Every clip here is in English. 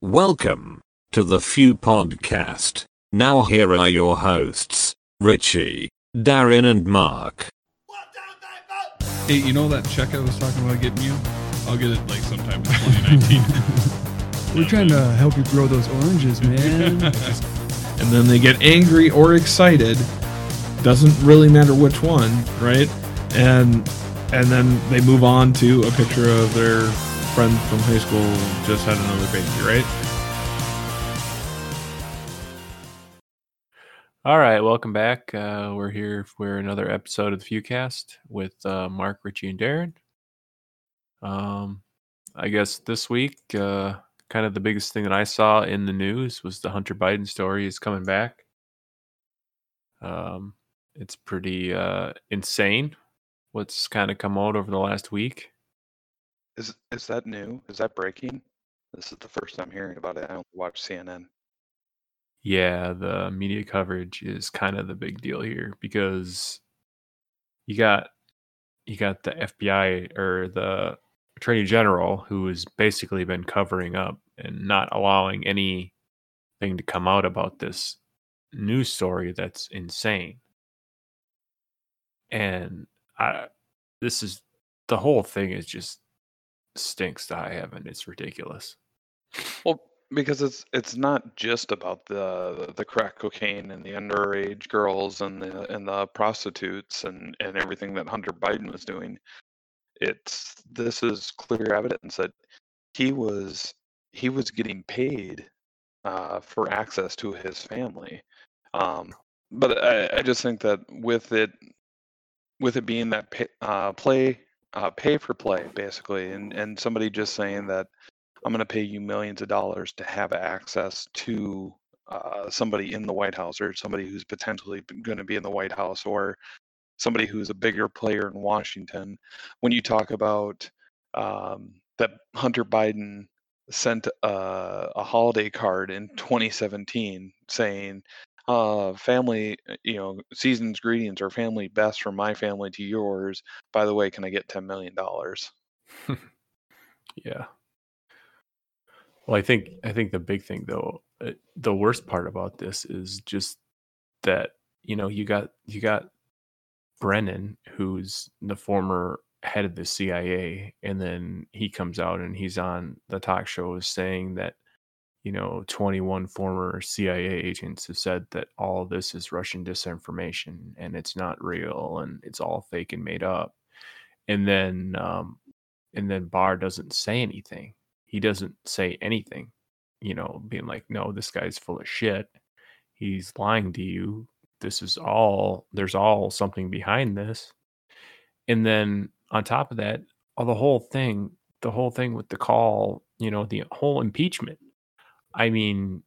Welcome to the Few Podcast. Now here are your hosts, Richie, Darren and Mark. Hey, you know that check I was talking about getting you? I'll get it like sometime in 2019. We're trying to help you grow those oranges, man. and then they get angry or excited. Doesn't really matter which one, right? And and then they move on to a picture of their friend from high school just had another baby, right? All right, welcome back. Uh, we're here for another episode of the Fewcast with uh, Mark, Richie, and Darren. Um, I guess this week, uh, kind of the biggest thing that I saw in the news was the Hunter Biden story is coming back. Um, it's pretty uh, insane what's kind of come out over the last week. Is is that new? Is that breaking? This is the first time hearing about it. I don't watch CNN. Yeah, the media coverage is kind of the big deal here because you got you got the FBI or the Attorney General who has basically been covering up and not allowing anything to come out about this news story that's insane. And I this is the whole thing is just stinks to high heaven. It's ridiculous. Well, because it's it's not just about the the crack cocaine and the underage girls and the and the prostitutes and and everything that Hunter Biden was doing. It's this is clear evidence that he was he was getting paid uh, for access to his family. Um, but I, I just think that with it with it being that pay, uh, play uh, pay for play basically, and and somebody just saying that I'm going to pay you millions of dollars to have access to uh, somebody in the White House or somebody who's potentially going to be in the White House or somebody who's a bigger player in Washington. When you talk about um, that Hunter Biden sent a, a holiday card in 2017 saying, uh, family, uh, you know, season's greetings or family best from my family to yours. By the way, can I get $10 million? yeah. Well, I think I think the big thing though, uh, the worst part about this is just that you know you got you got Brennan, who's the former head of the CIA, and then he comes out and he's on the talk shows saying that you know 21 former CIA agents have said that all this is Russian disinformation and it's not real and it's all fake and made up, and then um, and then Barr doesn't say anything he doesn't say anything, you know, being like, no, this guy's full of shit. He's lying to you. This is all, there's all something behind this. And then on top of that, all the whole thing, the whole thing with the call, you know, the whole impeachment. I mean,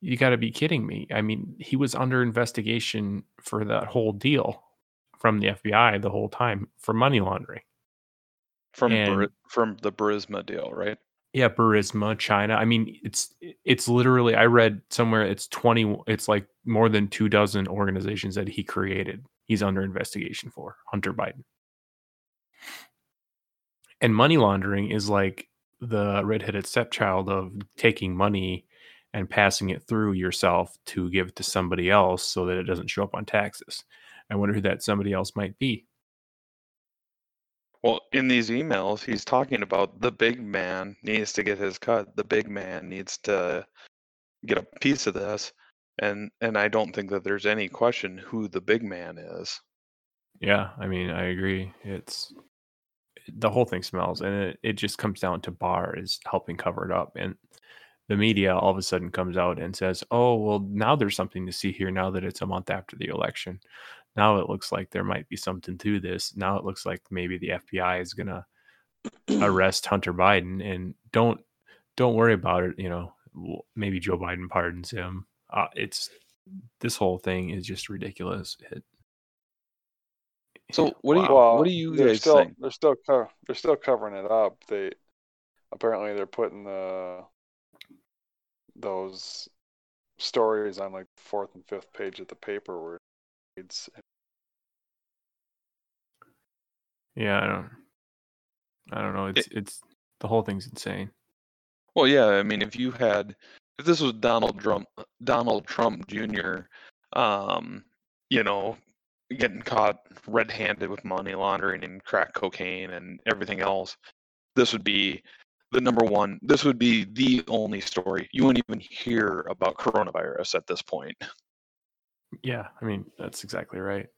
you got to be kidding me. I mean, he was under investigation for that whole deal from the FBI the whole time for money laundering from and, from the Burisma deal, right? Yeah, Burisma, China. I mean, it's it's literally. I read somewhere it's twenty. It's like more than two dozen organizations that he created. He's under investigation for Hunter Biden. And money laundering is like the redheaded stepchild of taking money and passing it through yourself to give it to somebody else so that it doesn't show up on taxes. I wonder who that somebody else might be. Well, in these emails, he's talking about the big man needs to get his cut. The big man needs to get a piece of this, and and I don't think that there's any question who the big man is. Yeah, I mean, I agree. It's the whole thing smells, and it, it just comes down to Barr is helping cover it up, and the media all of a sudden comes out and says, "Oh, well, now there's something to see here. Now that it's a month after the election." now it looks like there might be something to this. Now it looks like maybe the FBI is gonna arrest Hunter Biden, and don't don't worry about it. You know, maybe Joe Biden pardons him. Uh, it's this whole thing is just ridiculous. It, so what do you well, what do you guys still, think? They're still co- they're still covering it up. They apparently they're putting the those stories on like fourth and fifth page of the paper where it's yeah, I don't I don't know. It's it, it's the whole thing's insane. Well, yeah, I mean, if you had, if this was Donald Trump, Donald Trump Jr., um, you know, getting caught red-handed with money laundering and crack cocaine and everything else, this would be the number one. This would be the only story. You wouldn't even hear about coronavirus at this point. Yeah, I mean that's exactly right.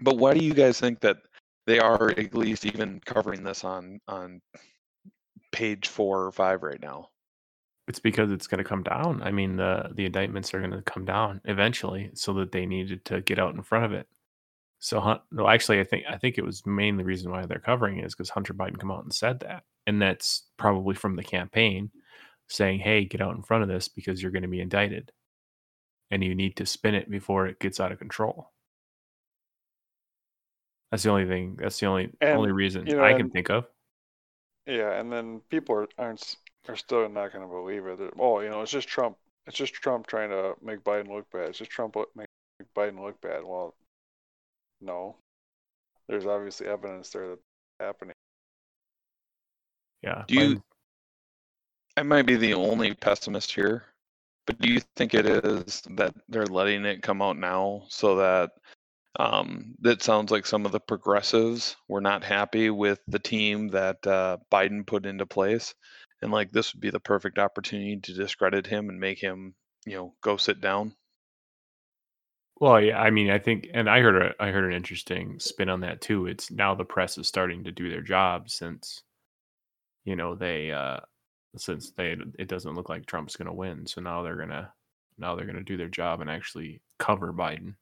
But why do you guys think that they are at least even covering this on on page four or five right now? It's because it's going to come down. I mean, the the indictments are going to come down eventually, so that they needed to get out in front of it. So, Hun- no, actually, I think I think it was mainly the reason why they're covering it is because Hunter Biden come out and said that, and that's probably from the campaign saying, "Hey, get out in front of this because you're going to be indicted, and you need to spin it before it gets out of control." That's the only thing. That's the only only reason you know, I can and think of. yeah, and then people are aren't s- are still not going to believe it. They're, oh, you know, it's just Trump. It's just Trump trying to make Biden look bad. It's just Trump look, make make Biden look bad. Well, no, there's obviously evidence there that's happening. Yeah, Do you? I might be the only pessimist here, but do you think it is that they're letting it come out now so that um, that sounds like some of the progressives were not happy with the team that uh, Biden put into place, and like this would be the perfect opportunity to discredit him and make him, you know, go sit down. Well, yeah, I mean, I think, and I heard a, I heard an interesting spin on that too. It's now the press is starting to do their job since, you know, they, uh, since they, it doesn't look like Trump's to win. So now they're gonna, now they're gonna do their job and actually cover Biden,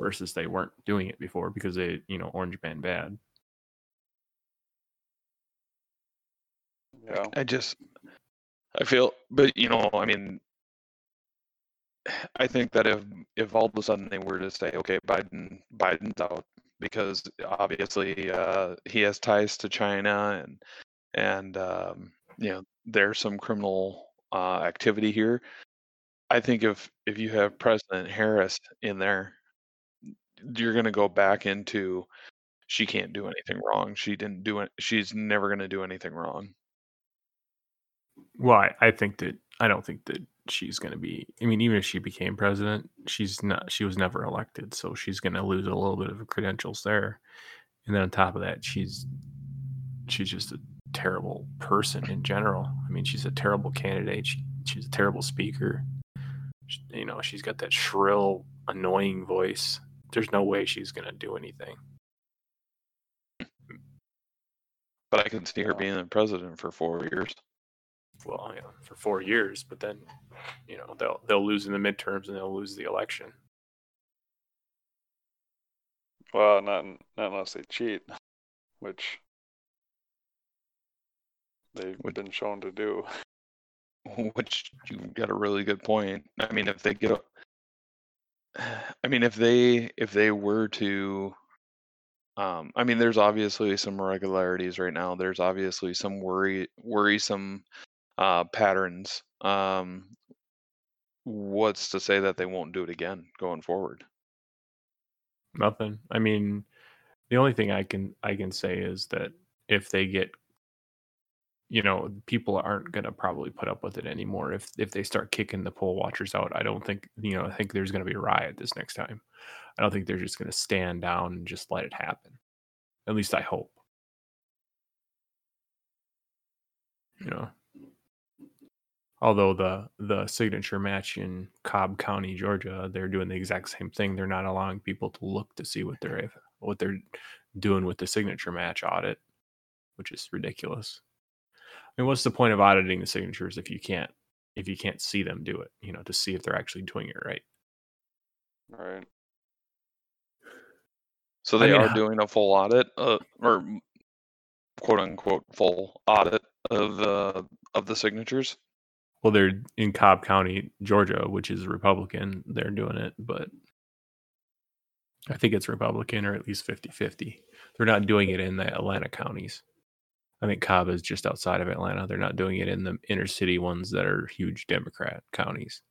versus they weren't doing it before because they, you know, orange man bad. Yeah, I just, I feel, but you know, I mean, I think that if if all of a sudden they were to say, okay, Biden Biden's out because obviously uh, he has ties to China and and um, you know there's some criminal uh, activity here. I think if if you have President Harris in there, you're going to go back into she can't do anything wrong. She didn't do it. She's never going to do anything wrong. Well, I, I think that I don't think that she's going to be. I mean, even if she became president, she's not. She was never elected, so she's going to lose a little bit of credentials there. And then on top of that, she's she's just a terrible person in general. I mean, she's a terrible candidate. She, she's a terrible speaker. She- you know, she's got that shrill, annoying voice. There's no way she's going to do anything. But I can see her being the president for four years. Well, you know, for four years, but then, you know, they'll they'll lose in the midterms and they'll lose the election. well, not not unless they cheat, which they've Would- been shown to do. which you got a really good point. I mean, if they get, a- I mean, if they if they were to, um, I mean, there's obviously some irregularities right now. There's obviously some worry worrisome uh, patterns. Um, what's to say that they won't do it again going forward? Nothing. I mean, the only thing I can I can say is that if they get you know, people aren't going to probably put up with it anymore if if they start kicking the poll watchers out. I don't think, you know, I think there's going to be a riot this next time. I don't think they're just going to stand down and just let it happen. At least I hope. You know. Although the the signature match in Cobb County, Georgia, they're doing the exact same thing. They're not allowing people to look to see what they're what they're doing with the signature match audit, which is ridiculous. I mean, what's the point of auditing the signatures if you can't if you can't see them do it? You know, to see if they're actually doing it right. Right. So I they mean, are doing a full audit, uh, or quote unquote full audit of uh, of the signatures. Well, they're in Cobb County, Georgia, which is Republican. They're doing it, but I think it's Republican or at least 50 50. They're not doing it in the Atlanta counties. I think Cobb is just outside of Atlanta. They're not doing it in the inner city ones that are huge Democrat counties.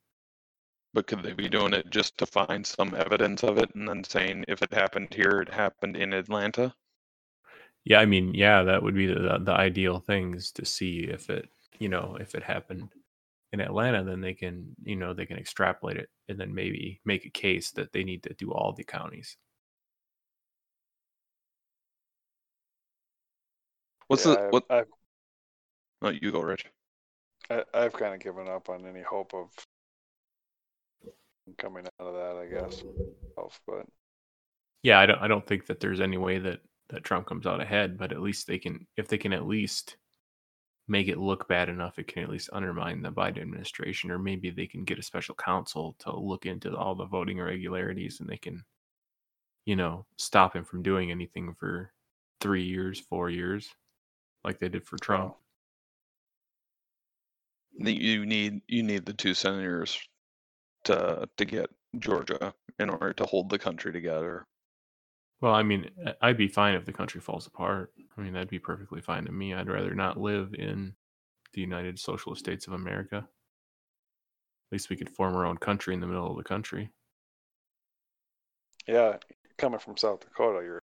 But could they be doing it just to find some evidence of it and then saying if it happened here, it happened in Atlanta? Yeah, I mean, yeah, that would be the the ideal things to see if it, you know, if it happened in Atlanta, then they can, you know, they can extrapolate it and then maybe make a case that they need to do all the counties. What's Yeah, the what? I've, Oh, you go, Rich. I, I've kind of given up on any hope of coming out of that. I guess, Of- but Yeah, I don't I don't think that there's any way that that Trump comes out ahead, but at least they can if they can at least make it look bad enough, it can at least undermine the Biden administration, or maybe they can get a special counsel to look into all the voting irregularities and they can, you know, stop him from doing anything for three years, four years, like they did for Trump. You need you need the two senators to to get Georgia in order to hold the country together. Well, I mean, I- I'd be fine if the country falls apart. I mean, that'd be perfectly fine to me. I'd rather not live in the United Socialist States of America. At least we could form our own country in the middle of the country. yeah, coming from South Dakota, you're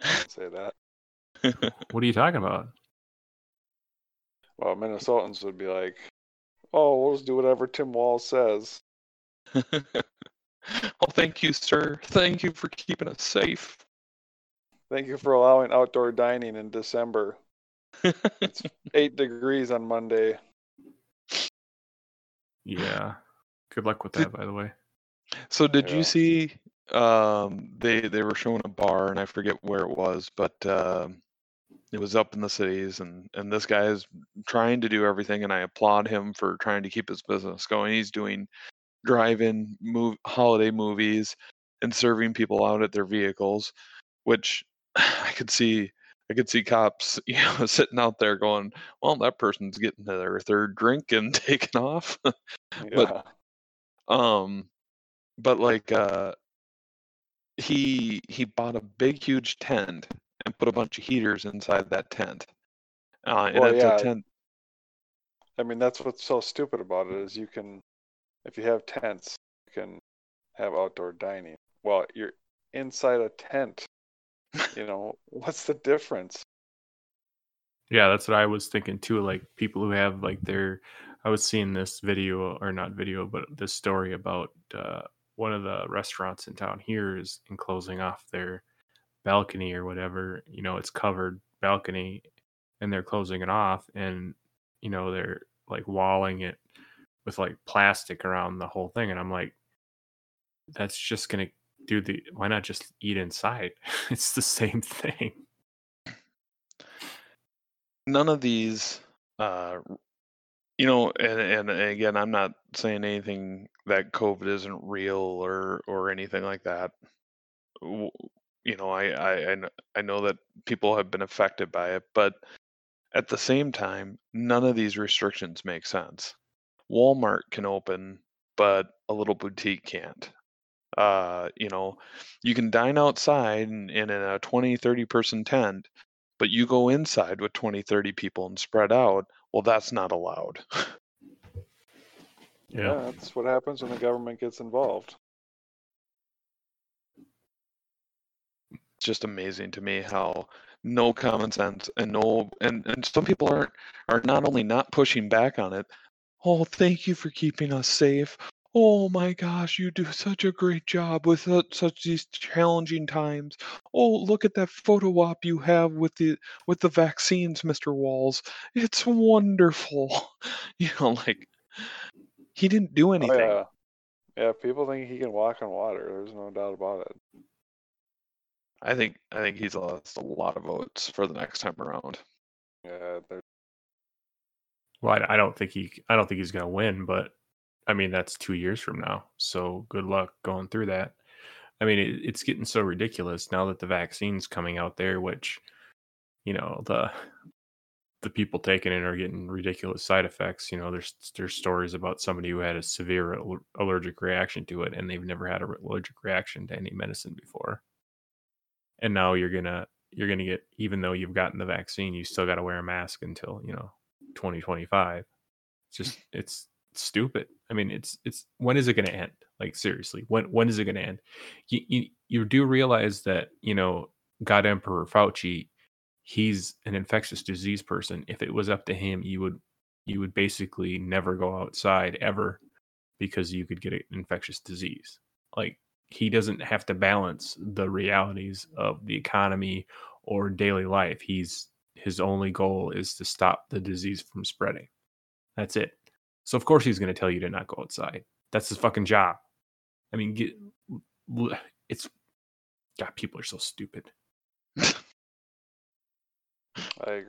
say that. What are you talking about? Well, Minnesotans would be like, "Oh, we'll just do whatever Tim Walz says." oh, thank you, sir. Thank you for keeping us safe. Thank you for allowing outdoor dining in December. it's Eight degrees on Monday. Yeah. Good luck with that, by the way. So did Yeah. you see um they they were showing a bar and I forget where it was, but um it was up in the cities and and this guy is trying to do everything and I applaud him for trying to keep his business going. He's doing drive-in move holiday movies and serving people out at their vehicles, which I could see I could see cops, you know, sitting out there going, "Well, that person's getting their third drink and taking off." Yeah. um but like uh he he bought a big huge tent and put a bunch of heaters inside that tent uh and Well, it's yeah. a tent I mean, that's what's so stupid about it is you can, if you have tents, you can have outdoor dining. Well, you're inside a tent. You know, what's the difference? Yeah, that's what I was thinking too. Like people who have like their, I was seeing this video or not video, but this story about uh, one of the restaurants in town here is enclosing off their balcony or whatever. You know, it's covered balcony, and they're closing it off, and you know they're like walling it with like plastic around the whole thing, and I'm like, that's just gonna do the. Why not just eat inside? it's the same thing. none of these uh you know and and again i'm not saying anything that covid isn't real or or anything like that you know i i I I know that people have been affected by it but at the same time none of these restrictions make sense walmart can open but a little boutique can't. Uh you know you can dine outside and, and in a 20 30 person tent but you go inside with 20 30 people and spread out well that's not allowed. Yeah, that's what happens when the government gets involved. it's just amazing to me how no common sense and no and, and some people aren't are not only not pushing back on it oh thank you for keeping us safe oh my gosh you do such a great job with such, such these challenging times oh look at that photo op you have with the with the vaccines mr Walz it's wonderful you know like he didn't do oh, anything Oh, yeah. Yeah, people think he can walk on water. There's no doubt about it. i think i think he's lost a lot of votes for the next time around Yeah, there- Well, I, I don't think he. I don't think he's going to win, but I mean that's two years from now. So good luck going through that. I mean, it, it's getting so ridiculous now that the vaccine's coming out there, which you know the the people taking it are getting ridiculous side effects. You know, there's there's stories about somebody who had a severe allergic reaction to it, and they've never had an allergic reaction to any medicine before. And now you're gonna you're gonna get even though you've gotten the vaccine, you still got to wear a mask until you know 2025. It's just it's stupid. I mean, it's it's when is it going to end? Like seriously, when when is it going to end? You, you you do realize that you know God Emperor Fauci he's an infectious disease person. If it was up to him, you would you would basically never go outside ever because you could get an infectious disease. Like he doesn't have to balance the realities of the economy or daily life. He's his only goal is to stop the disease from spreading. That's it. So of course he's going to tell you to not go outside. That's his fucking job. I mean, get, it's God. People are so stupid. I agree.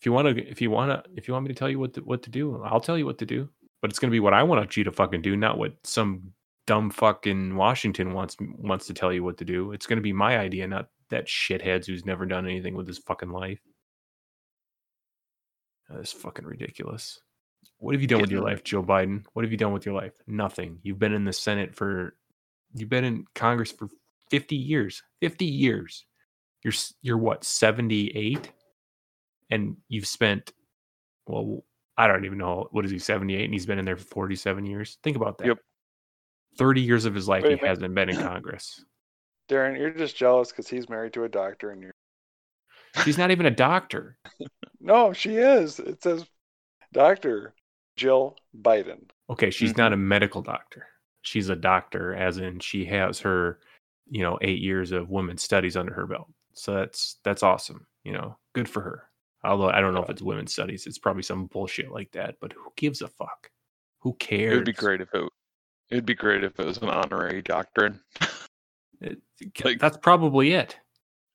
If you want to, if you want to, if you want me to tell you what to, what to do, I'll tell you what to do. But it's going to be what I want you to fucking do, not what some dumb fucking Washington wants wants to tell you what to do. It's going to be my idea, not that shitheads who's never done anything with his fucking life. Oh, That's fucking ridiculous. What have you done with your life, Joe Biden? What have you done with your life? Nothing. You've been in the Senate for, you've been in Congress for fifty years. Fifty years. You're you're what seventy eight, and you've spent, well, I don't even know what is he seventy eight, and he's been in there for forty seven years. Think about that. Yep. Thirty years of his life he hasn't been in Congress. Darren, you're just jealous because he's married to a doctor, and you're. She's not even a doctor. No, she is. It says, Doctor Jill Biden. Okay, she's not mm-hmm. a medical doctor. She's a doctor, as in she has her, you know, eight years of women's studies under her belt. So that's that's awesome. You know, good for her. Although I don't know if it's women's studies, it's probably some bullshit like that. But who gives a fuck? Who cares? It would be great if it. It'd be great if it was an honorary doctrine. It- Like- that's probably it.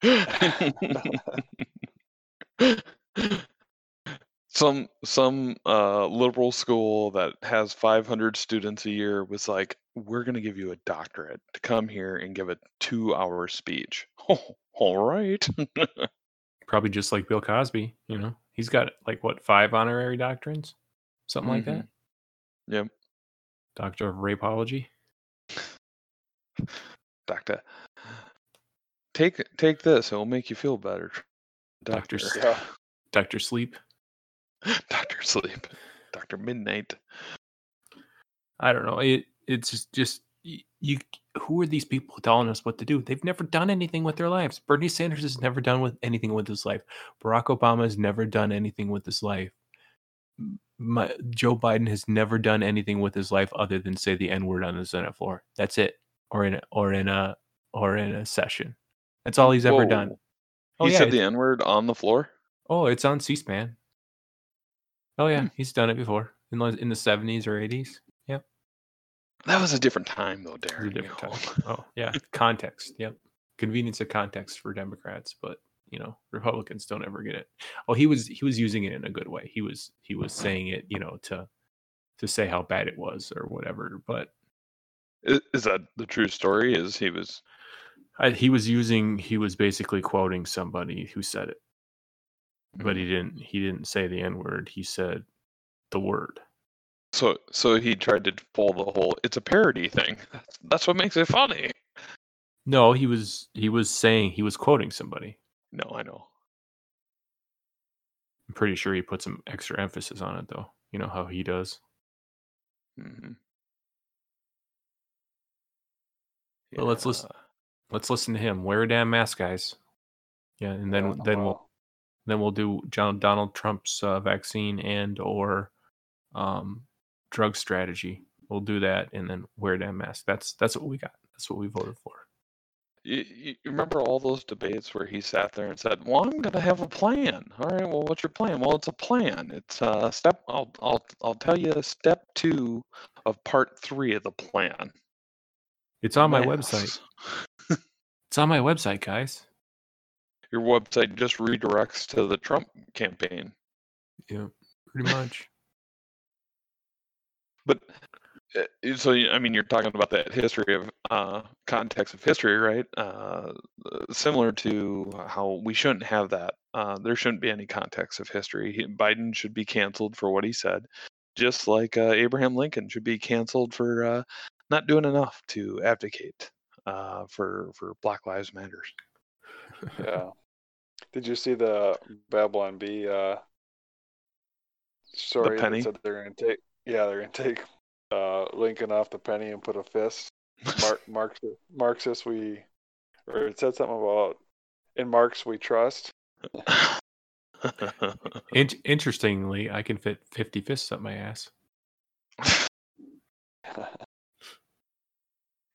some some uh, liberal school that has 500 students a year was like, "We're going to give you a doctorate to come here and give a two-hour speech." Oh, all right. Probably just like Bill Cosby. You know, he's got like what five honorary doctrines, something like that. Yep. Doctor of Rapeology. Doctor, take take this. It'll make you feel better. Doctor Doctor, Yeah. Doctor Sleep. Doctor Sleep, Doctor Midnight. I don't know. It it's just, you. Who are these people telling us what to do? They've never done anything with their lives. Bernie Sanders has never done with anything with his life. Barack Obama has never done anything with his life. My, Joe Biden has never done anything with his life other than say the N word on the Senate floor. That's it. Or in a, or in a or in a session. That's all he's ever done. Oh he yeah. said the N word on the floor. Oh, it's on C-SPAN. Oh yeah, Hmm. he's done it before in the in the seventies or eighties. Yep. That was a different time, though, Darren. a different time. Oh, yeah. Context. Yep. Convenience of context for Democrats, but you know, Republicans don't ever get it. Oh, he was he was using it in a good way. He was he was saying it, you know, to to say how bad it was or whatever. But Is that the true story? Is he was I, he was using he was basically quoting somebody who said it, but he mm-hmm. didn't he didn't say the N word. He said the word. so so he tried to pull the whole it's a parody thing. That's, that's what makes it funny. No, he was he was saying he was quoting somebody. No, I know. I'm pretty sure he put some extra emphasis on it though. You know how he does. hmm Well, let's listen. Let's listen to him. Wear a damn mask, guys. Yeah, and then Yeah, then we'll well, then we'll do John Donald Trump's uh, vaccine and or um, drug strategy. We'll do that, and then wear a damn mask. That's that's what we got. That's what we voted for. You, you remember all those debates where he sat there and said, "Well, I'm going to have a plan." All right. Well, what's your plan? Well, it's a plan. It's uh, step. I'll I'll I'll tell you step two of part three of the plan. It's on my Masks. website. It's on my website, guys. Your website just redirects to the Trump campaign. Yeah, pretty much. But so I mean, you're talking about that history of uh, context of history, right? Uh, uh, similar to how we shouldn't have that. Uh, there shouldn't be any context of history. He, Biden should be canceled for what he said, just like uh, Abraham Lincoln should be canceled for uh, not doing enough to advocate uh, for for Black Lives Matters. yeah. Did you see the Babylon Bee uh, story that penny? said they're gonna take? Yeah, they're gonna take uh, Lincoln off the penny and put a fist. Mark, Marxist, Marxist, we, or it said something about In Marks we trust. In- interestingly, I can fit 50 fists up my ass.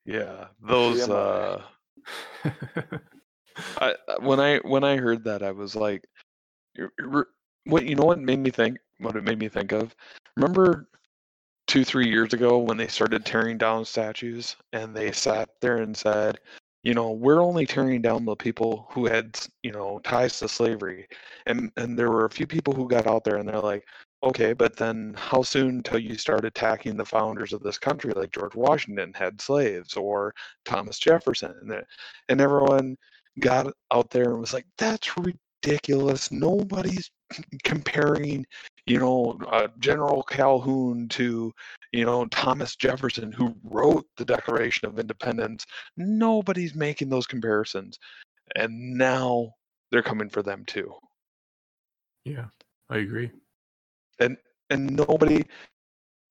yeah, those. Uh, I, when I when I heard that, I was like, you're- you're- "What? You know what made me think? What it made me think of? Remember two three years ago when they started tearing down statues and they sat there and said, you know, we're only tearing down the people who had you know ties to slavery, and and there were a few people who got out there and they're like, okay, but then how soon till you start attacking the founders of this country like George Washington had slaves or Thomas Jefferson and and everyone got out there and was like, that's ridiculous. Nobody's comparing, you know, uh, General Calhoun to, you know, Thomas Jefferson, who wrote the Declaration of Independence. Nobody's making those comparisons. And now they're coming for them too. Yeah, I agree. And and nobody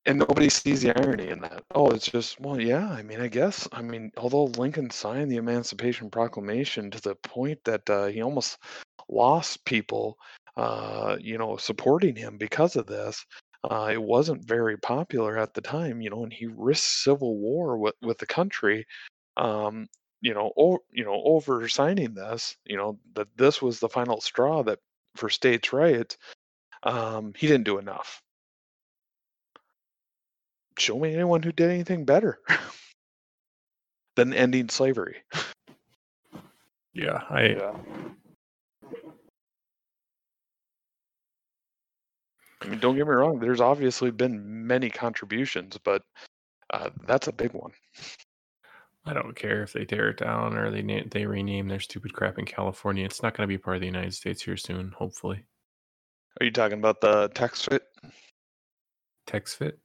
and nobody sees the irony in that. Oh, it's just well, yeah. I mean, I guess. I mean, although Lincoln signed the Emancipation Proclamation to the point that uh, he almost lost people, uh, you know, supporting him because of this. Uh, it wasn't very popular at the time, you know, and he risked civil war with with the country. Um, you know, or you know, over signing this, you know, that this was the final straw that for states' rights. Um, he didn't do enough show me anyone who did anything better than ending slavery. Yeah, I Yeah. I mean, don't get me wrong. There's obviously been many contributions, but uh, that's a big one. I don't care if they tear it down or they na- they rename their stupid crap in California. It's not going to be part of the United States here soon, hopefully. Are you talking about the text fit? Tex fit?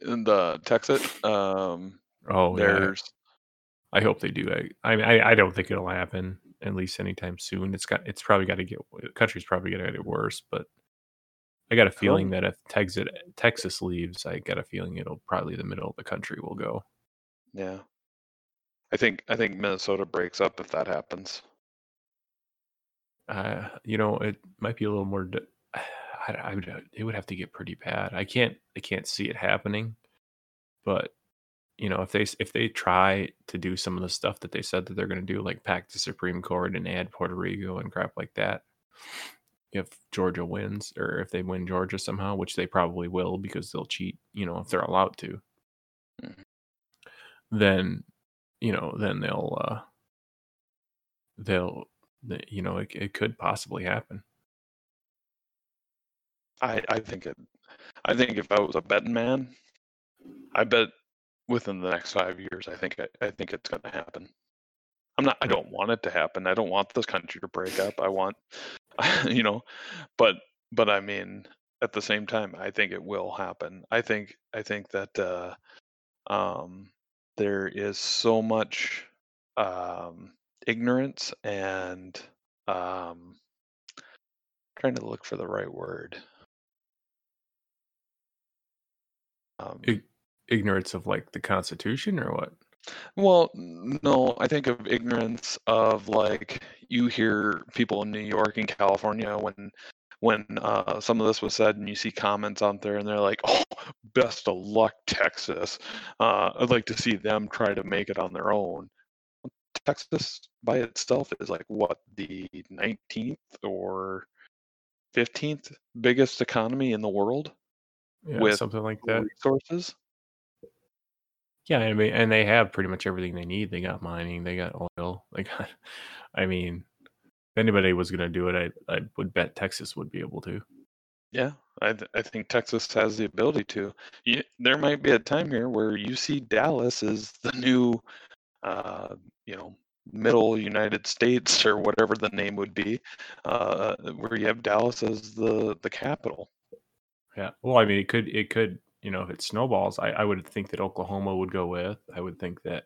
The Texit? Um, Oh, yeah. there's I hope they do. I, I mean, I, I don't think it'll happen at least anytime soon. It's got, it's probably got to get, the country's probably going to get worse. But I got a feeling that if Texas Texas leaves, I got a feeling it'll probably the middle of the country will go. yeah. I think I think Minnesota breaks up if that happens. Uh, you know, it might be a little more. d- I, I would, it would have to get pretty bad. I can't, I can't see it happening. But you know, if they if they try to do some of the stuff that they said that they're going to do, like pack the Supreme Court and add Puerto Rico and crap like that, if Georgia wins or if they win Georgia somehow, which they probably will because they'll cheat, you know, if they're allowed to, Mhm. then you know, then they'll uh they'll th- you know, it, it could possibly happen. I I think it. I think if I was a betting man, I bet within the next five years, I think I, I think it's going to happen. I'm not. I don't want it to happen. I don't want this country to break up. I want, you know, but but I mean, at the same time, I think it will happen. I think I think that uh, um, there is so much um, ignorance and um, trying to look for the right word. Um, Ig- ignorance of like the Constitution or what? Well, no, I think of ignorance of like you hear people in New York and California when when uh, some of this was said, and you see comments out there, and they're like, "Oh, best of luck, Texas." Uh, I'd like to see them try to make it on their own. Texas by itself is like what the 19th or 15th biggest economy in the world Yeah, with something like that. resources. Yeah, I mean, and they have pretty much everything they need. They got mining, they got oil. They got, I mean, if anybody was going to do it, I, I would bet Texas would be able to. Yeah, I th- I think Texas has the ability to. You, there might be a time here where you see Dallas is the new, uh, you know, middle United States or whatever the name would be, uh, where you have Dallas as the the capital. Yeah. Well, I mean, it could, it could, you know, if it snowballs, I, I would think that Oklahoma would go with. I would think that,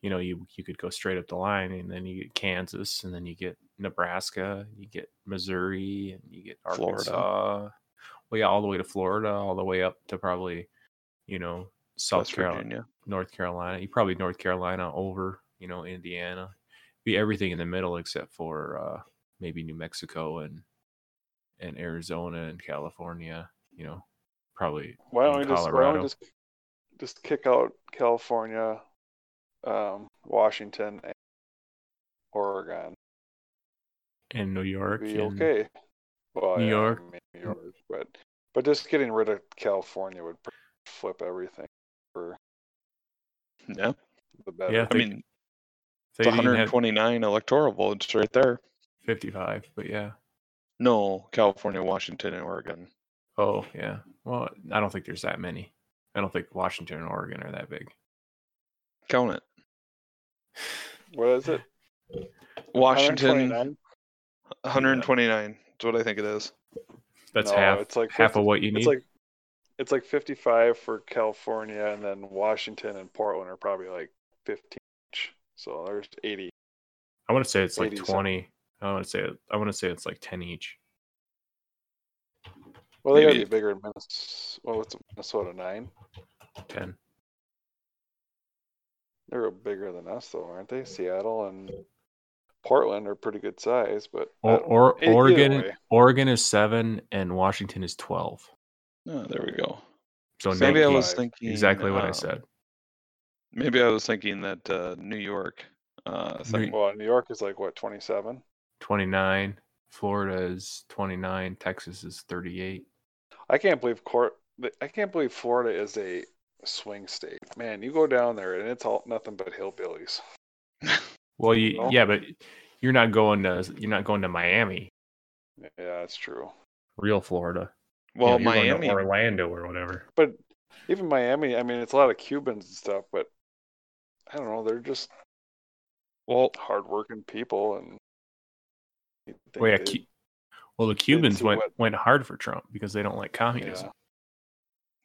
you know, you you could go straight up the line, and then you get Kansas, and then you get Nebraska, you get Missouri, and you get Florida. Arkansas. Well, yeah, all the way to Florida, all the way up to probably, you know, South West Carolina, Virginia. North Carolina. You probably North Carolina over, you know, Indiana. be everything in the middle except for uh, maybe New Mexico and and Arizona and California. You know, probably Why don't we in just why don't we just just kick out California, um, Washington, and Oregon? and New York. Be and- okay. Well, New yeah, York. I mean, New York, but but just getting rid of California would flip everything for Yeah. the better. Yeah, I They- mean, it's didn't have 129 electoral votes right there. 55, but yeah. No, California, Washington, and Oregon. Oh, yeah. Well, I don't think there's that many. I don't think Washington and Oregon are that big. Count it. what is it? Washington, 129? 129. That's what I think it is. That's No, half it's like half of what you need. It's like it's like 55 for California, and then Washington and Portland are probably like 15 each. So there's 80. I want to say it's like 80 something. 20. I want to say I want to say it's like 10 each. Well, they gotta be bigger than Minnesota. Well, what's Minnesota nine? 10. They're bigger than us, though, aren't they? Seattle and Portland are pretty good size, but Or, or Oregon. Oregon is 7 and Washington is 12. Oh, there we go. So Maybe I was thinking exactly what I uh, said. Maybe I was thinking that uh, New York uh, thing. Well, New York is like what 27. 29. Florida is 29. Texas is 38. I can't believe court. I can't believe Florida is a swing state. Man, you go down there and it's all nothing but hillbillies. Well, you No. yeah, but you're not going to you're not going to Miami, Yeah, that's true. real Florida. You Well, know, you're going to Miami. Orlando or whatever. But even Miami, I mean, it's a lot of Cubans and stuff, but I don't know. They're just Well, hardworking people, and yeah, they'd- well, the Cubans went what- went hard for Trump because they don't like communism.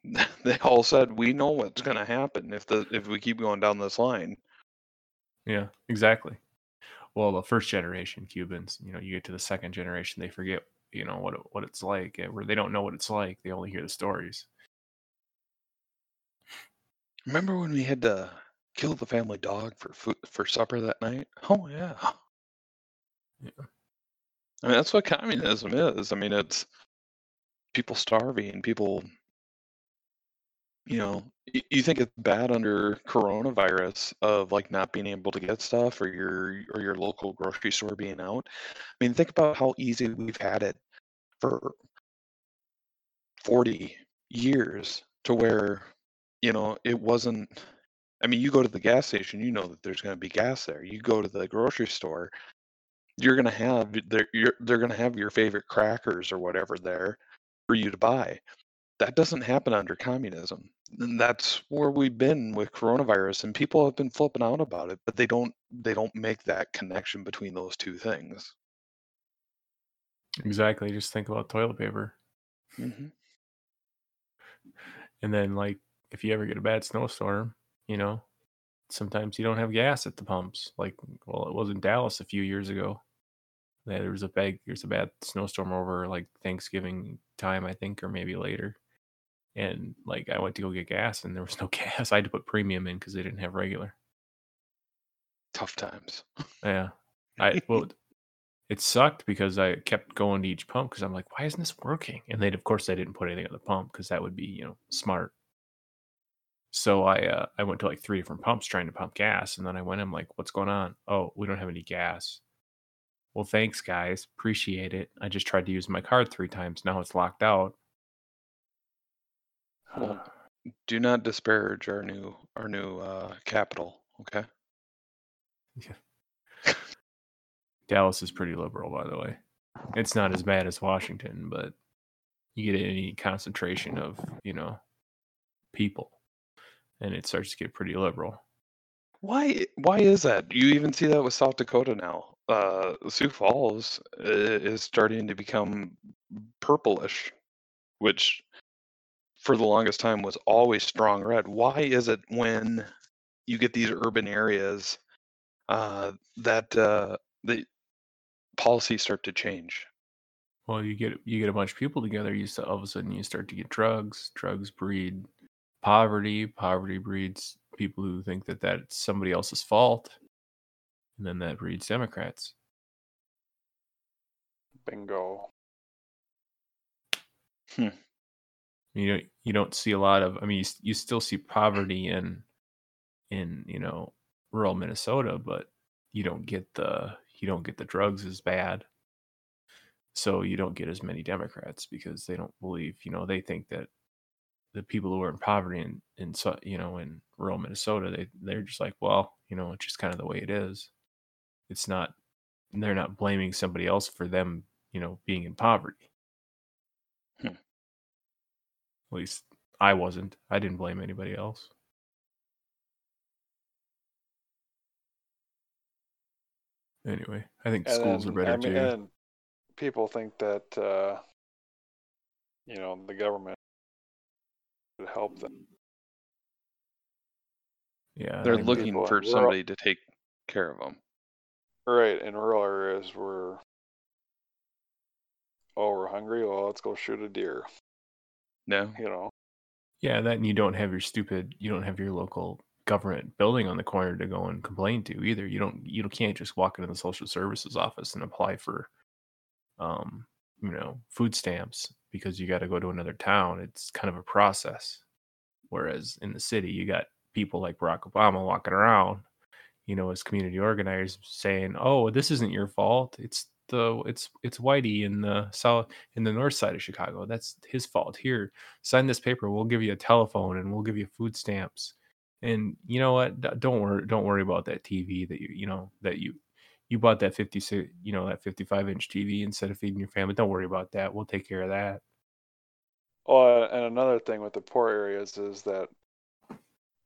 they all said we know what's going to happen if the if we keep going down this line. Yeah, exactly. Well, the first generation Cubans, you know, you get to the second generation, they forget, you know, what what it's like, eh, where they don't know what it's like. They only hear the stories. Remember when we had to kill the family dog for food for supper that night? Oh yeah. Yeah. I mean that's what communism is. I mean it's people starving, people you know, y- you think it's bad under coronavirus of like not being able to get stuff or your or your local grocery store being out. I mean, think about how easy we've had it for 40 years to where you know it wasn't I mean, you go to the gas station, you know that there's going to be gas there. You go to the grocery store, you're going to have they're you're, they're to have your favorite crackers or whatever there for you to buy. That doesn't happen under communism. And that's where we've been with coronavirus and people have been flipping out about it, but they don't they don't make that connection between those two things. Exactly. Just think about toilet paper. hmm And then, like, if you ever get a bad snowstorm, you know, sometimes you don't have gas at the pumps. Like, well, it was in Dallas a few years ago. Yeah, There was a bad, there's a bad snowstorm over like Thanksgiving time, I think, or maybe later. And like, I went to go get gas, and there was no gas. I had to put premium in because they didn't have regular. Tough times. Yeah, I well, it sucked because I kept going to each pump because I'm like, why isn't this working? And then of course they didn't put anything on the pump because that would be you know smart. So I uh, I went to like three different pumps trying to pump gas, and then I went. I'm like, what's going on? Oh, we don't have any gas. Well, thanks guys, appreciate it. I just tried to use my card three times. Now it's locked out. Well, do not disparage our new our new uh, capital. Okay. Yeah. Dallas is pretty liberal, by the way. It's not as bad as Washington, but you get any concentration of, you know, people and it starts to get pretty liberal. Why why is that? You even see that with South Dakota now. Uh, Sioux Falls is starting to become purplish, which for the longest time was always strong red. Why is it when you get these urban areas uh, that uh, the policies start to change? Well, you get you get a bunch of people together, you all of a sudden you start to get drugs. Drugs breed poverty. Poverty breeds people who think that that's somebody else's fault. And then that breeds Democrats. Bingo. Hmm. You know, you don't see a lot of. I mean, you, you still see poverty in in you know rural Minnesota, but you don't get the you don't get the drugs as bad. So you don't get as many Democrats because they don't believe. You know, they think that the people who are in poverty in in so- you know in rural Minnesota, they they're just like, well, you know, it's just kind of the way it is. It's not. They're not blaming somebody else for them, you know, being in poverty. Hmm. At least I wasn't. I didn't blame anybody else. Anyway, I think And schools then, are better I mean, too. and people think that uh, you know the government would help them. yeah, They're looking people in for rural- somebody to take care of them. Right in rural areas where oh we're hungry, well let's go shoot a deer. No. You know. Yeah, that and you don't have your stupid you don't have your local government building on the corner to go and complain to either. You don't you can't just walk into the social services office and apply for um, you know, food stamps because you got to go to another town. It's kind of a process. Whereas in the city, you got people like Barack Obama walking around, you know, as community organizers saying, "Oh, this isn't your fault. It's the it's it's Whitey in the south in the north side of Chicago. That's his fault. Here, sign this paper. We'll give you a telephone and we'll give you food stamps. And you know what? Don't worry. Don't worry about that TV that you you know that you you bought that 56 you know that 55 inch TV instead of feeding your family. Don't worry about that. We'll take care of that. Oh, and another thing with the poor areas is that,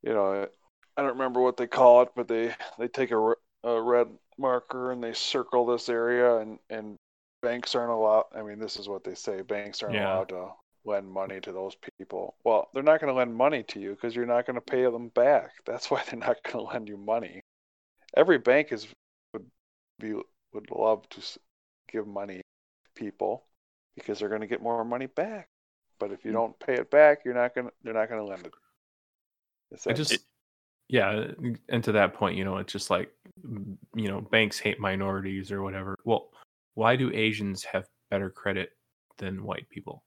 you know, I don't remember what they call it, but they they take a, a red marker and they circle this area, and and banks aren't allowed. I mean, this is what they say: banks aren't Yeah. allowed to lend money to those people. Well, they're not going to lend money to you because you're not going to pay them back. That's why they're not going to lend you money. Every bank is would be would love to give money to people because they're going to get more money back. But if you hmm. don't pay it back, you're not gonna they're not gonna lend it. It's I just yeah, and to that point, you know, it's just like you know, banks hate minorities or whatever. Well, why do Asians have better credit than white people?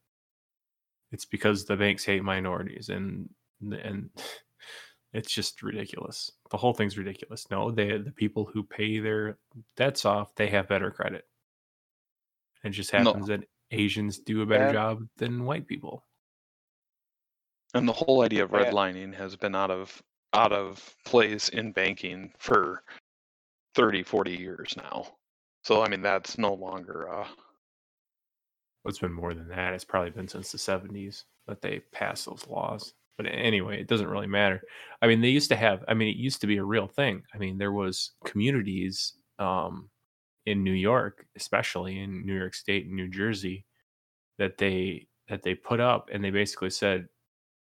It's because the banks hate minorities and and it's just ridiculous. The whole thing's ridiculous. No, they the people who pay their debts off, they have better credit. It just No. happens that Asians do a better And- job than white people. And the whole idea of Yeah. redlining has been out of out of place in banking for 30, 40 years now. So I mean that's no longer uh It's been more than that. It's probably been since the 70s that they passed those laws. But anyway, it doesn't really matter. I mean, they used to have, I mean, it used to be a real thing. I mean, there was communities um, in New York, especially in New York State and New Jersey, that they that they put up and they basically said,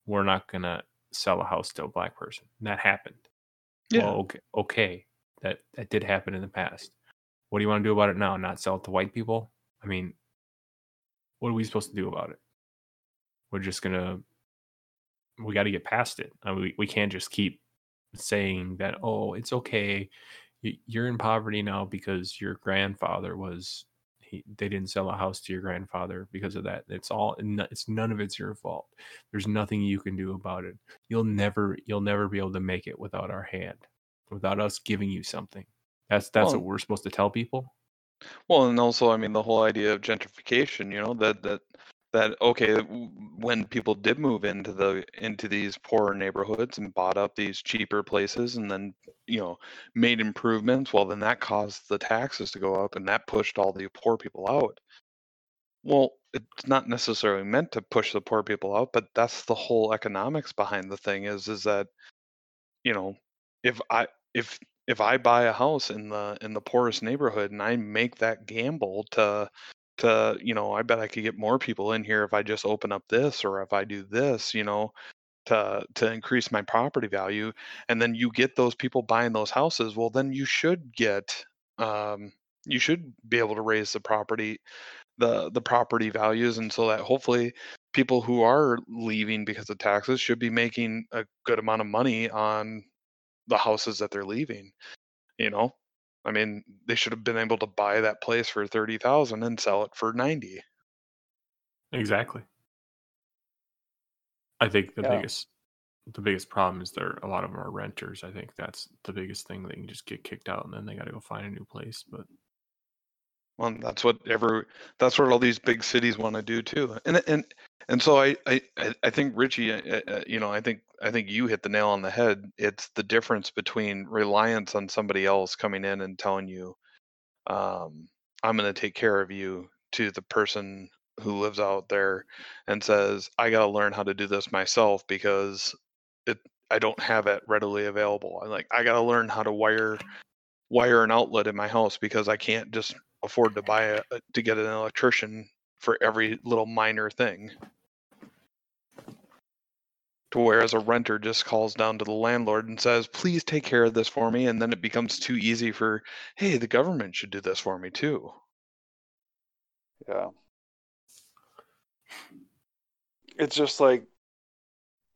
we're not to sell a house to a black person. And that happened. Yeah. Well, okay, okay. That that did happen in the past. What do you want to do about it now? Not sell it to white people? I mean, what are we supposed to do about it? We're just gonna we got to get past it. I mean, we we can't just keep saying that. Oh, it's okay. You're in poverty now because your grandfather was. He, they didn't sell a house to your grandfather because of that. It's all. It's none of it's your fault. There's nothing you can do about it. You'll never. You'll never be able to make it without our hand, without us giving you something. That's that's Well- what we're supposed to tell people. Well, and also, I mean, the whole idea of gentrification, you know, that that that okay, when people did move into the into these poorer neighborhoods and bought up these cheaper places and then, you know, made improvements, well, then that caused the taxes to go up and that pushed all the poor people out. Well, it's not necessarily meant to push the poor people out, but that's the whole economics behind the thing is is that, you know, if I if if I buy a house in the in the poorest neighborhood and I make that gamble to to you know I bet I could get more people in here if I just open up this or if I do this you know to to increase my property value and then you get those people buying those houses well then you should get um you should be able to raise the property the the property values and so that hopefully people who are leaving because of taxes should be making a good amount of money on the houses that they're leaving you know I mean, they should have been able to buy that place for 30,000 and sell it for 90. Exactly. I think the Yeah. biggest the biggest problem is there a lot of them are renters. I think that's the biggest thing. They can just get kicked out and then they got to go find a new place. But Well, that's what every that's what all these big cities want to do too. And and and so I I I think Richie, uh, uh, you know, I think I think you hit the nail on the head. It's the difference between reliance on somebody else coming in and telling you, um, "I'm going to take care of you," to the person who lives out there and says, "I got to learn how to do this myself because it I don't have it readily available. I like I got to learn how to wire wire an outlet in my house because I can't just afford to buy a to get an electrician for every little minor thing." To whereas a renter just calls down to the landlord and says, "Please take care of this for me," and then it becomes too easy for, "Hey, the government should do this for me too." Yeah. It's just like,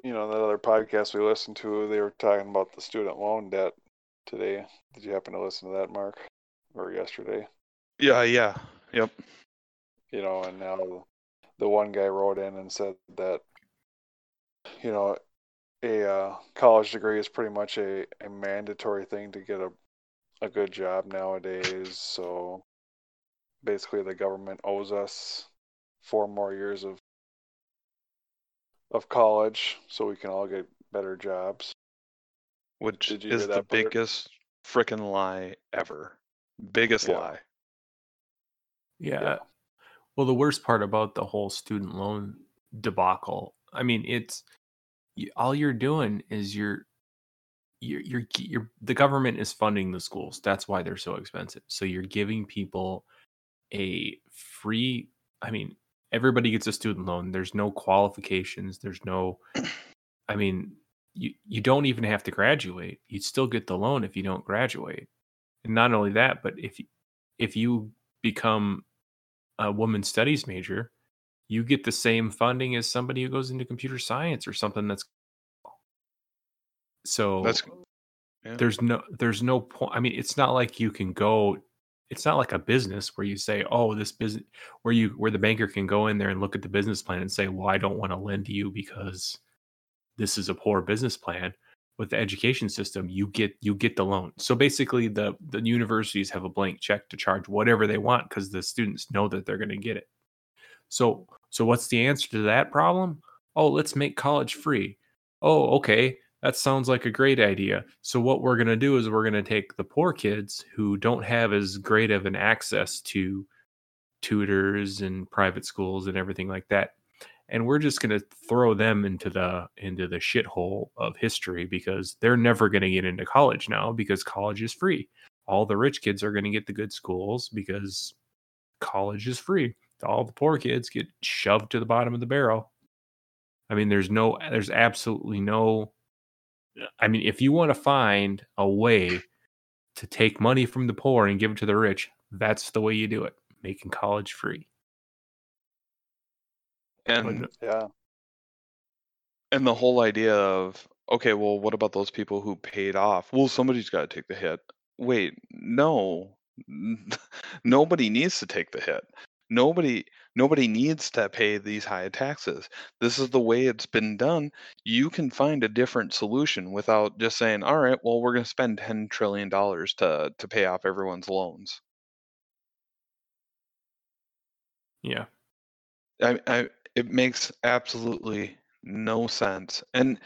you know, that other podcast we listened to, they were talking about the student loan debt today. Did you happen to listen to that, Mark? Or yesterday? Yeah, yeah. Yep. You know, and now the one guy wrote in and said that, you know, a uh, college degree is pretty much a, a mandatory thing to get a, a good job nowadays. So basically, the government owes us four more years of of college so we can all get better jobs. Which is the part? biggest frickin' lie ever. Biggest Yeah. lie. Yeah. Yeah. Well, the worst part about the whole student loan debacle, I mean, it's all you're doing is you're you're you're you're the government is funding the schools. That's why they're so expensive. So you're giving people a free I mean, everybody gets a student loan. There's no qualifications, there's no I mean, you you don't even have to graduate. You still get the loan if you don't graduate. And not only that, but if if you become a woman studies major, you get the same funding as somebody who goes into computer science or something that's so That's yeah. there's no there's no point i mean it's not like you can go it's not like a business where you say oh this business where you where the banker can go in there and look at the business plan and say well i don't want to lend to you because this is a poor business plan with the education system you get you get the loan so basically the the universities have a blank check to charge whatever they want because the students know that they're going to get it so so what's the answer to that problem oh let's make college free oh okay that sounds like a great idea. So what we're going to do is we're going to take the poor kids who don't have as great of an access to tutors and private schools and everything like that. And we're just going to throw them into the into the shithole of history because they're never going to get into college now because college is free. All the rich kids are going to get the good schools because college is free. All the poor kids get shoved to the bottom of the barrel. I mean, there's no, there's absolutely no I mean, if you want to find a way to take money from the poor and give it to the rich, that's the way you do it, making college free. And Yeah. and the whole idea of okay, well, what about those people who paid off? Well, somebody's got to take the hit. Wait, no. Nobody needs to take the hit. Nobody nobody needs to pay these high taxes. This is the way it's been done. You can find a different solution without just saying, "All right, well, we're going to spend 10 trillion dollars to to pay off everyone's loans." Yeah. I, I it makes absolutely no sense. And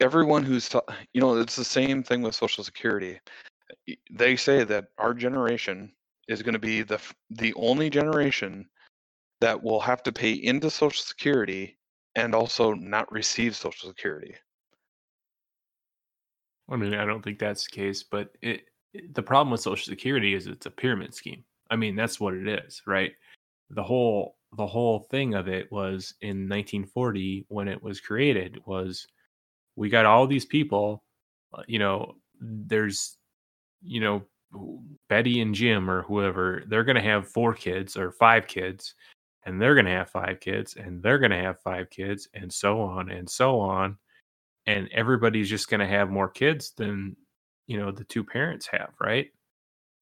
everyone who's you know it's the same thing with social security they say that our generation is going to be the the only generation that will have to pay into social security and also not receive social security I mean, I don't think that's the case, but it- the problem with Social Security is it's a pyramid scheme. I mean, that's what it is, right? The whole the whole thing of it was in 1940 when it was created was we got all these people, uh, you know, there's you know Betty and Jim or whoever, they're going to have four kids or five kids and they're going to have five kids and they're going to have five kids and so on and so on and everybody's just going to have more kids than you know the two parents have right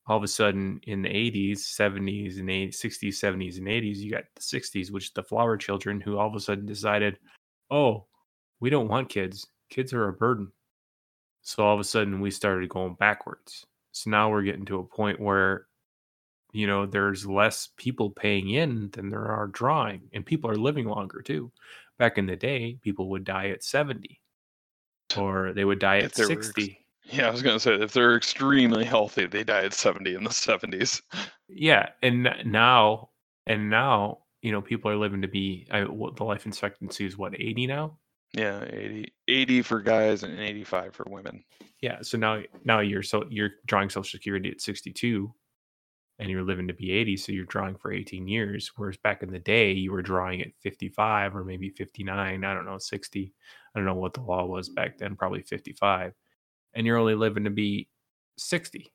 all of a sudden in the 80s, 70s, and 80s, 60s, 70s, and 80s, you got the 60s, which is the flower children who all of a sudden decided, oh, we don't want kids. Kids are a burden. So all of a sudden we started going backwards. So now we're getting to a point where, you know, there's less people paying in than there are drawing, and people are living longer too. Back in the day, people would die at 70 or they would die If at they were 60. Yeah, I was gonna say if they're extremely healthy, they die at seventy in the seventies. Yeah, and now and now, you know, people are living to be I, what the life expectancy is what 80 now. Yeah, 80, 80 for guys and eighty five for women. Yeah, so now now you're so you're drawing social security at 62 and you're living to be 80, so you're drawing for 18 years whereas back in the day you were drawing at 55 or maybe 59, I don't know, 60. I don't know what the law was back then, probably 55. And you're only living to be 60,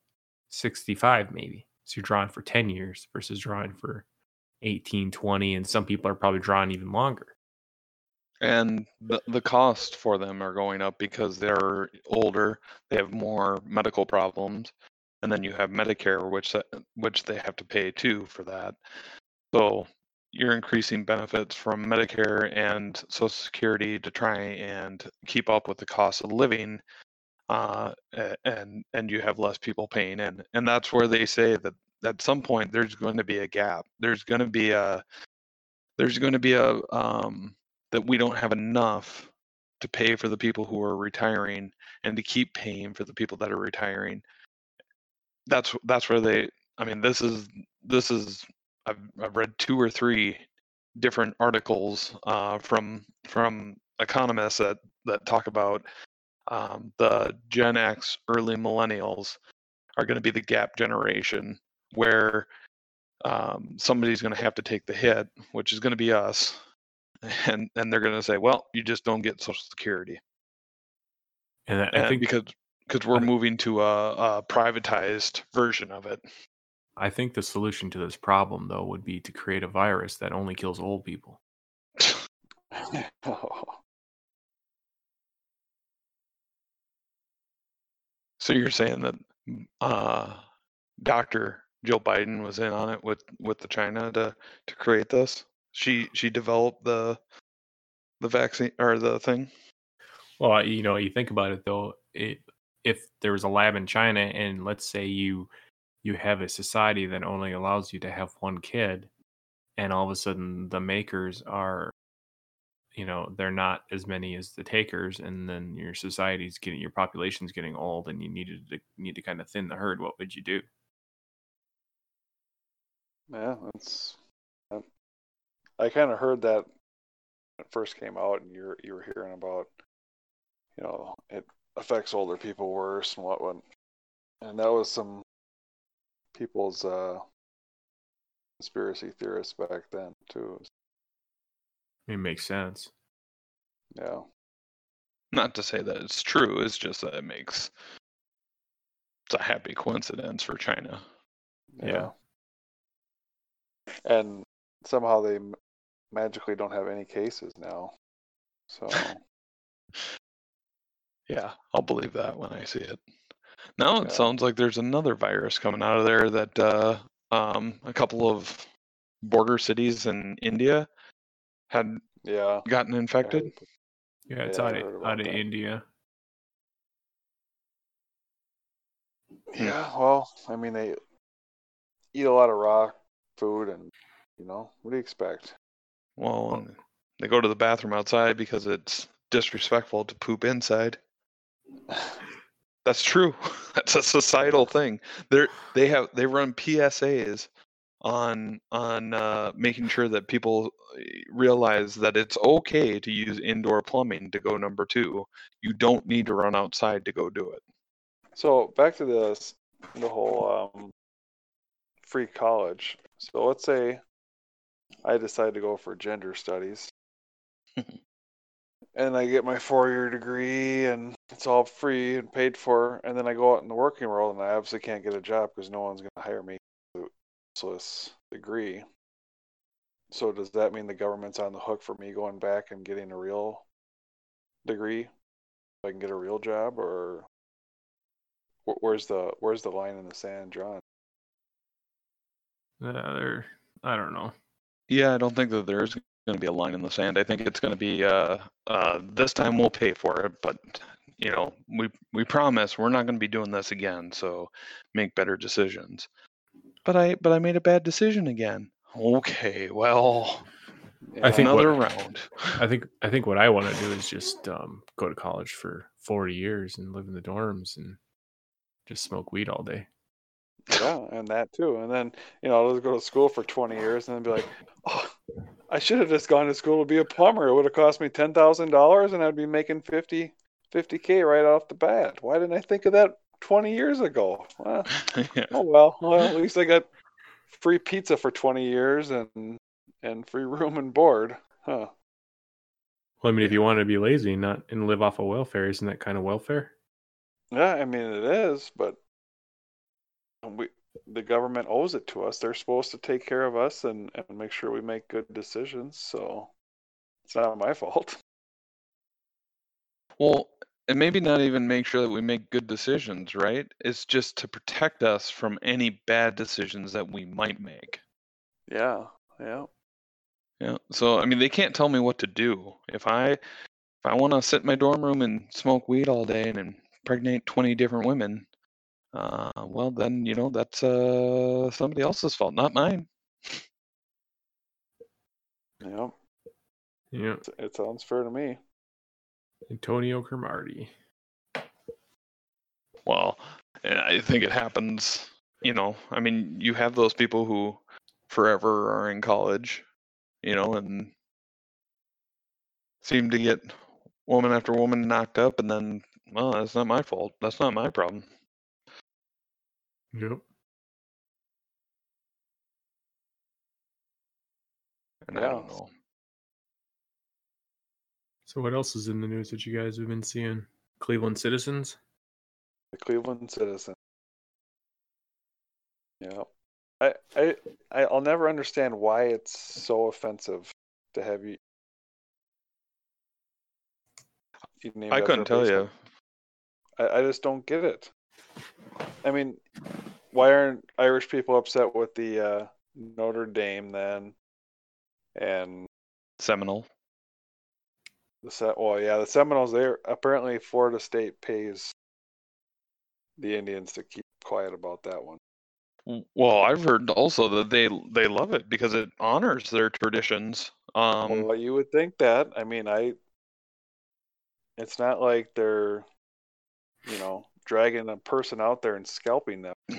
65 maybe. So you're drawing for 10 years versus drawing for 18, 20 and some people are probably drawing even longer. And the the cost for them are going up because they're older, they have more medical problems, and then you have Medicare, which uh, which they have to pay too for that. So you're increasing benefits from Medicare and Social Security to try and keep up with the cost of living, uh, and and you have less people paying in, and that's where they say that at some point there's going to be a gap. There's going to be a there's going to be a um, that we don't have enough to pay for the people who are retiring and to keep paying for the people that are retiring that's that's where they i mean this is this is i've, I've read two or three different articles uh, from from economists that that talk about um, the gen x early millennials are going to be the gap generation where um, somebody's going to have to take the hit which is going to be us and and they're going to say well you just don't get social security. And I, and think because because we're moving to a, a privatized version of it. I think the solution to this problem though would be to create a virus that only kills old people. so you're saying that uh, Dr. Jill Biden was in on it with with the China to to create this. She she developed the the vaccine or the thing. Well, you know, you think about it though, it, if there was a lab in China and let's say you you have a society that only allows you to have one kid and all of a sudden the makers are you know, they're not as many as the takers and then your society's getting your population's getting old and you needed to need to kind of thin the herd, what would you do? Yeah, that's. that- I kind of heard that it first came out, and you're you were hearing about, you know, it affects older people worse and what what, and that was some people's uh, conspiracy theorists back then too. It makes sense. Yeah, Not to say that it's true. It's just that it makes it's a happy coincidence for China. yeah. And somehow they magically don't have any cases now. So Yeah, I'll believe that when I see it. Now it Yeah. sounds like there's another virus coming out of there that uh, um, a couple of border cities in India had yeah, gotten infected. Yeah, it's Yeah, out of, out of. India. Hmm. Yeah, well, I mean, they eat a lot of raw food, and you know, what do you expect? Well, um, they go to the bathroom outside because it's disrespectful to poop inside. That's true. That's a societal thing. They they have they run PSAs on on uh, making sure that people uh, realize that it's okay to use indoor plumbing to go number two. You don't need to run outside to go do it. So back to this, the whole um, free college. So let's say I decide to go for gender studies, and I get my four-year degree, and it's all free and paid for, and then I go out in the working world, and I obviously can't get a job because no one's going to hire me useless degree. So does that mean the government's on the hook for me going back and getting a real degree, If I can get a real job, or where's the where's the line in the sand drawn? Uh, they're, I don't know. Yeah, I don't think that there's going to be a line in the sand. I think it's going to be uh, uh, this time we'll pay for it, but you know, we we promise we're not going to be doing this again. So make better decisions. But I but I made a bad decision again. Okay, well, I think another what- round. I think I think what I want to do is just um, go to college for 40 years and live in the dorms and just smoke weed all day. Yeah, and that too. And then, you know, let's go to school for 20 years and then be like, oh, I should have just gone to school to be a plumber. It would have cost me $10,000 and I'd be making 50, 50K right off the bat. Why didn't I think of that 20 years ago? Well, yeah. oh well. Well, at least I got free pizza for 20 years and and free room and board. Huh. Well, I mean, if you want to be lazy and not and live off of welfare, isn't that kind of welfare? Yeah, I mean it is, but we the government owes it to us. They're supposed to take care of us and, and make sure we make good decisions. So it's not my fault. Well, and maybe not even make sure that we make good decisions, right? It's just to protect us from any bad decisions that we might make. Yeah, yeah, Yeah. So I mean, they can't tell me what to do. If I if I want to sit in my dorm room and smoke weed all day and impregnate twenty different women, uh, well then you know that's uh somebody else's fault, not mine. yeah. Yeah, It, it sounds fair to me. Antonio Cromartie. Well, I think it happens. You know, I mean, you have those people who forever are in college, you know, and seem to get woman after woman knocked up, and then, well, that's not my fault. That's not my problem. Yep. And I don't know. So what else is in the news that you guys have been seeing? Cleveland citizens. The Cleveland Citizen. Yeah. I, I I- I'll never understand why it's so offensive to have you. you named I couldn't tell baseball you. I, I just don't get it. I mean, why aren't Irish people upset with the uh, Notre Dame then? And Seminole. The set, well, yeah, the Seminoles. There apparently Florida State pays the Indians to keep quiet about that one. Well, I've heard also that they they love it because it honors their traditions. Um, well, you would think that. I mean, I. It's not like they're, you know, dragging a person out there and scalping them.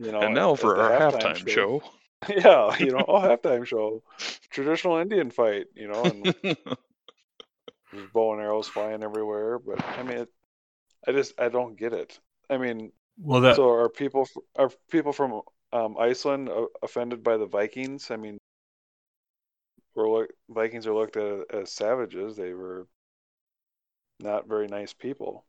You know, and now at for the our halftime show. yeah, you know, oh, halftime show, traditional Indian fight, you know, and there's bow and arrows flying everywhere. But I mean, it, I just I don't get it. I mean, Well, that so are people are people from um, Iceland uh, offended by the Vikings? I mean, we're Vikings are looked at as savages. They were not very nice people.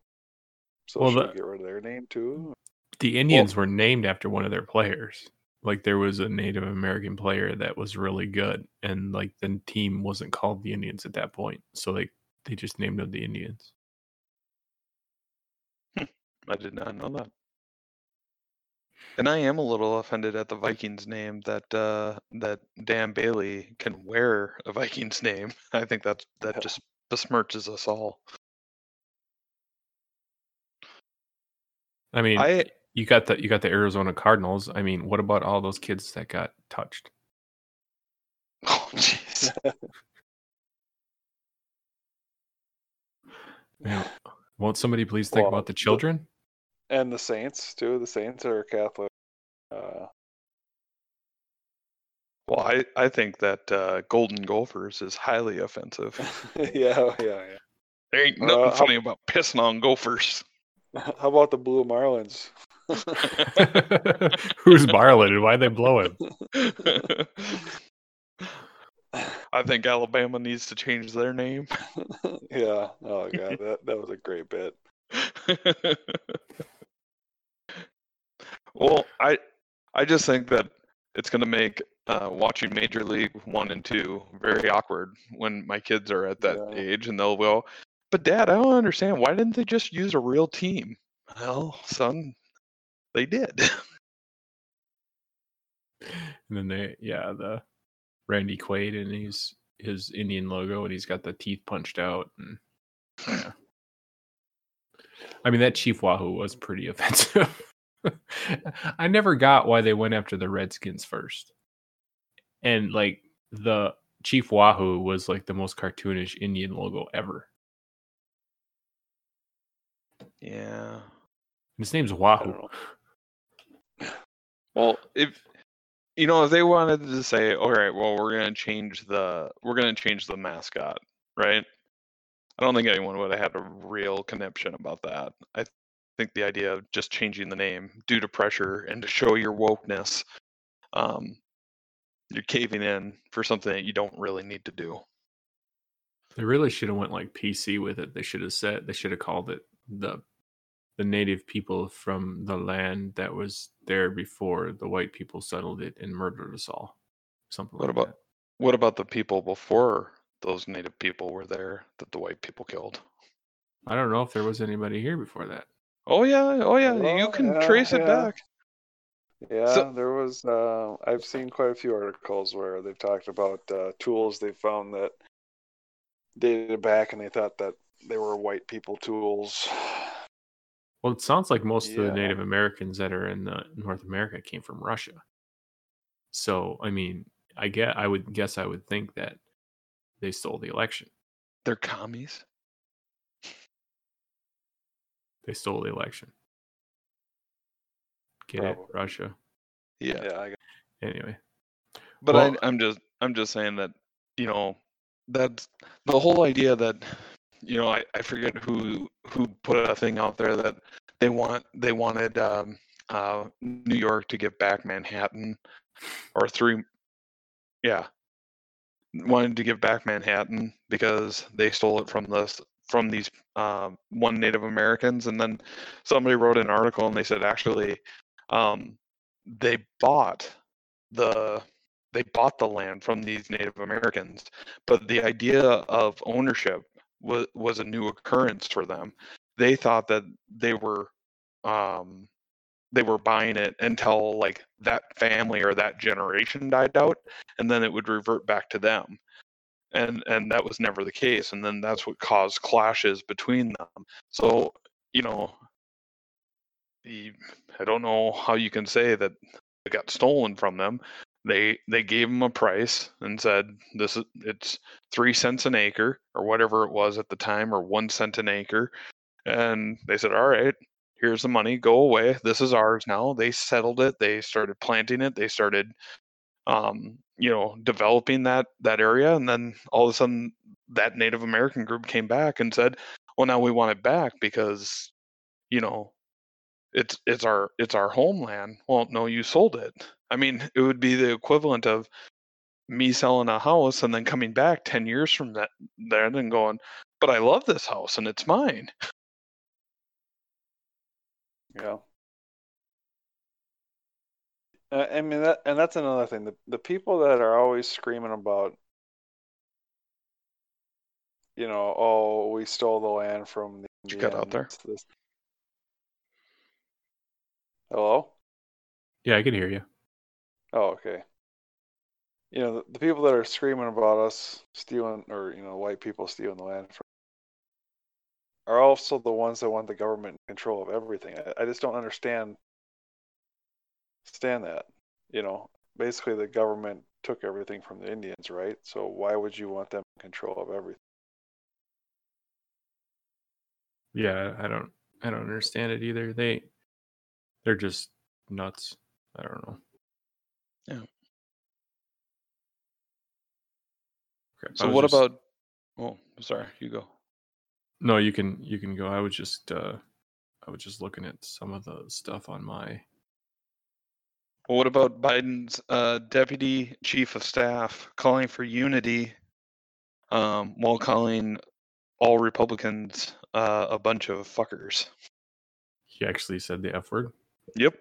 So Well, should the- we get rid of their name too? the Indians were named after one of their players. Like there was a Native American player that was really good, and like the team wasn't called the Indians at that point, so they they just named them the Indians. I did not know that. And I am a little offended at the Vikings name that uh, that Dan Bailey can wear a Vikings name. I think that's that just besmirches us all. I mean, I you got the you got the Arizona Cardinals. I mean, what about all those kids that got touched? oh jeez. You won't somebody please think Well, about the the- children? and the Saints too. The Saints are Catholic. Uh, Well, I I think that uh, Golden Gophers is highly offensive. yeah, yeah, yeah. There ain't Uh, nothing how- funny about pissing on Gophers. How about the Blue Marlins? Who's Barlett and why they blow him? I think Alabama needs to change their name. yeah. Oh god, that that was a great bit. well, I I just think that it's going to make uh, watching Major League One and Two very awkward when my kids are at that Yeah. age, and they'll go, "But Dad, I don't understand. Why didn't they just use a real team?" Well, son, they did. And then they, yeah, the Randy Quaid and he's his Indian logo and he's got the teeth punched out. And yeah. I mean, that Chief Wahoo was pretty offensive. I never got why they went after the Redskins first. And like the Chief Wahoo was like the most cartoonish Indian logo ever. Yeah. His name's Wahoo. Well, if you know, if they wanted to say, all right, well, we're gonna change the we're gonna change the mascot, right? I don't think anyone would have had a real conniption about that. I think the idea of just changing the name due to pressure and to show your wokeness, um, you're caving in for something that you don't really need to do. They really should have went like PC with it. They should have said they should have called it the the native people from the land that was there before the white people settled it and murdered us all. Something What like about that. what about the people before those native people were there that the white people killed? I don't know if there was anybody here before that. Oh yeah, oh yeah, you can yeah, trace it yeah. back. Yeah, So- there was. Uh, I've seen quite a few articles where they've talked about uh, tools they found that dated back, and they thought that they were white people tools. Well, it sounds like most of the Native Americans that are in the North America came from Russia. So, I mean, I get I would guess I would think that they stole the election. They're commies. They stole the election. Get Probably. it? Russia. Yeah. Yeah, I, Anyway. But Well- I, I'm just I'm just saying that you know that's the whole idea that you know I, I forget who who put a thing out there that they want they wanted um, uh, New York to give back Manhattan or three yeah wanted to give back Manhattan because they stole it from this from these um, one Native Americans and then somebody wrote an article and they said actually um, they bought the they bought the land from these Native Americans, but the idea of ownership was was a new occurrence for them. They thought that they were um, they were buying it until like that family or that generation died out, and then it would revert back to them. And and that was never the case, and then that's what caused clashes between them. So you know, the, I don't know how you can say that it got stolen from them they they gave them a price and said this is it's three cents an acre or whatever it was at the time or one cent an acre. And they said all right here's the money go away this is ours now. They settled it they started planting it they started um you know developing that that area and then all of a sudden that native american group came back and said well now we want it back because you know it's it's our it's our homeland well no you sold it i mean it would be the equivalent of me selling a house and then coming back 10 years from that then and going but i love this house and it's mine yeah. Uh, I mean that, and that's another thing. The the people that are always screaming about, you know, oh, we stole the land from the you cut out there? This- Hello. Yeah, I can hear you. Oh, okay. You know, the, the people that are screaming about us stealing, or you know, white people stealing the land from, are also the ones that want the government in control of everything. I, I just don't understand. Stand that. You know, basically the government took everything from the Indians, right? So why would you want them in control of everything? Yeah, I don't I don't understand it either. They they're just nuts. I don't know. Yeah. I so what just- about oh sorry you go No, you can you can go. I was just uh I was just looking at some of the stuff on my well, what about biden's uh, deputy chief of staff calling for unity um, while calling all republicans uh, a bunch of fuckers he actually said the F word. Yep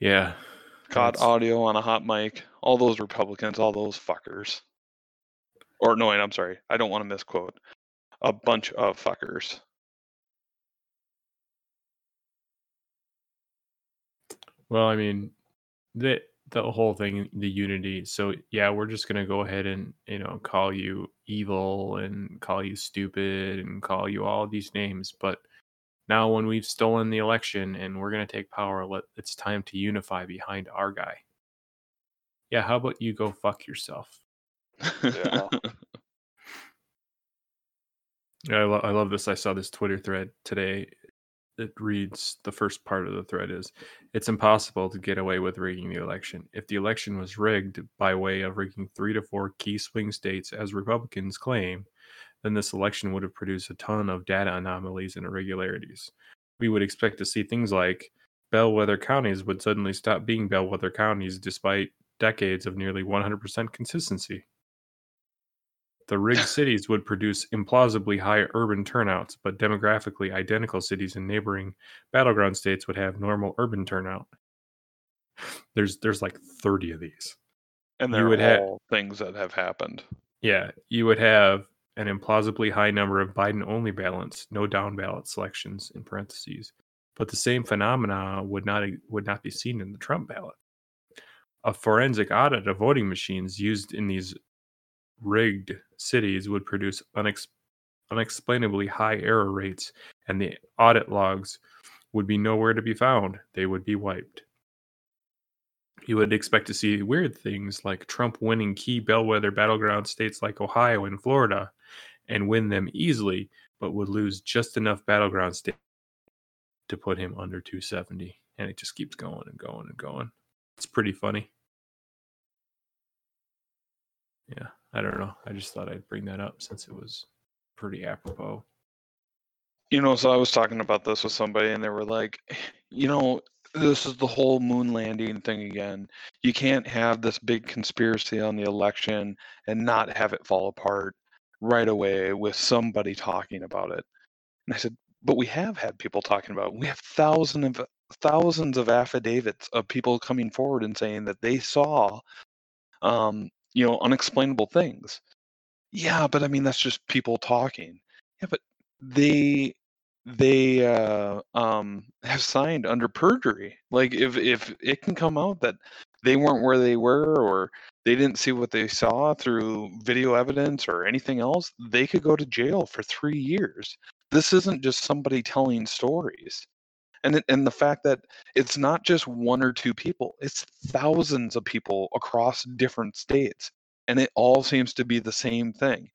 Yeah. caught that's- audio on a hot mic. All those Republicans, all those fuckers. Or no, wait, I'm sorry. I don't want to misquote. A bunch of fuckers. Well, I mean, the the whole thing, the unity. So yeah, we're just gonna go ahead and you know call you evil and call you stupid and call you all these names. But now, when we've stolen the election and we're gonna take power, let it's time to unify behind our guy. Yeah, how about you go fuck yourself? Yeah. Yeah, I, lo- I love this. I saw this Twitter thread today. It reads the first part of the thread is It's impossible to get away with rigging the election. If the election was rigged by way of rigging three to four key swing states, as Republicans claim, then this election would have produced a ton of data anomalies and irregularities. We would expect to see things like bellwether counties would suddenly stop being bellwether counties despite decades of nearly 100% consistency. The rigged cities would produce implausibly high urban turnouts, but demographically identical cities in neighboring battleground states would have normal urban turnout. There's there's like 30 of these. and You they're would all things that have happened. Yeah, you would have an implausibly high number of Biden only ballots, no down ballot selections in parentheses. But the same phenomena would not would not be seen in the Trump ballot. A forensic audit of voting machines used in these rigged cities would produce unex- unexplainably high error rates, and the audit logs would be nowhere to be found. They would be wiped. You would expect to see weird things like Trump winning key bellwether battleground states like Ohio and Florida and win them easily, but would lose just enough battleground states to put him under 270. And it just keeps going and going and going. It's pretty funny. Yeah, I don't know. I just thought I'd bring that up since it was pretty apropos. You know, so I was talking about this with somebody, and they were like, you know, this is the whole moon landing thing again. You can't have this big conspiracy on the election and not have it fall apart right away with somebody talking about it. And I said, but we have had people talking about it. We have thousands of thousands of affidavits of people coming forward and saying that they saw, um, you know, unexplainable things. Yeah, but I mean that's just people talking. Yeah, but they they uh, um, have signed under perjury. Like if if it can come out that they weren't where they were or they didn't see what they saw through video evidence or anything else, they could go to jail for three years. This isn't just somebody telling stories. And and the fact that it's not just one or two people, it's thousands of people across different states. And it all seems to be the same thing.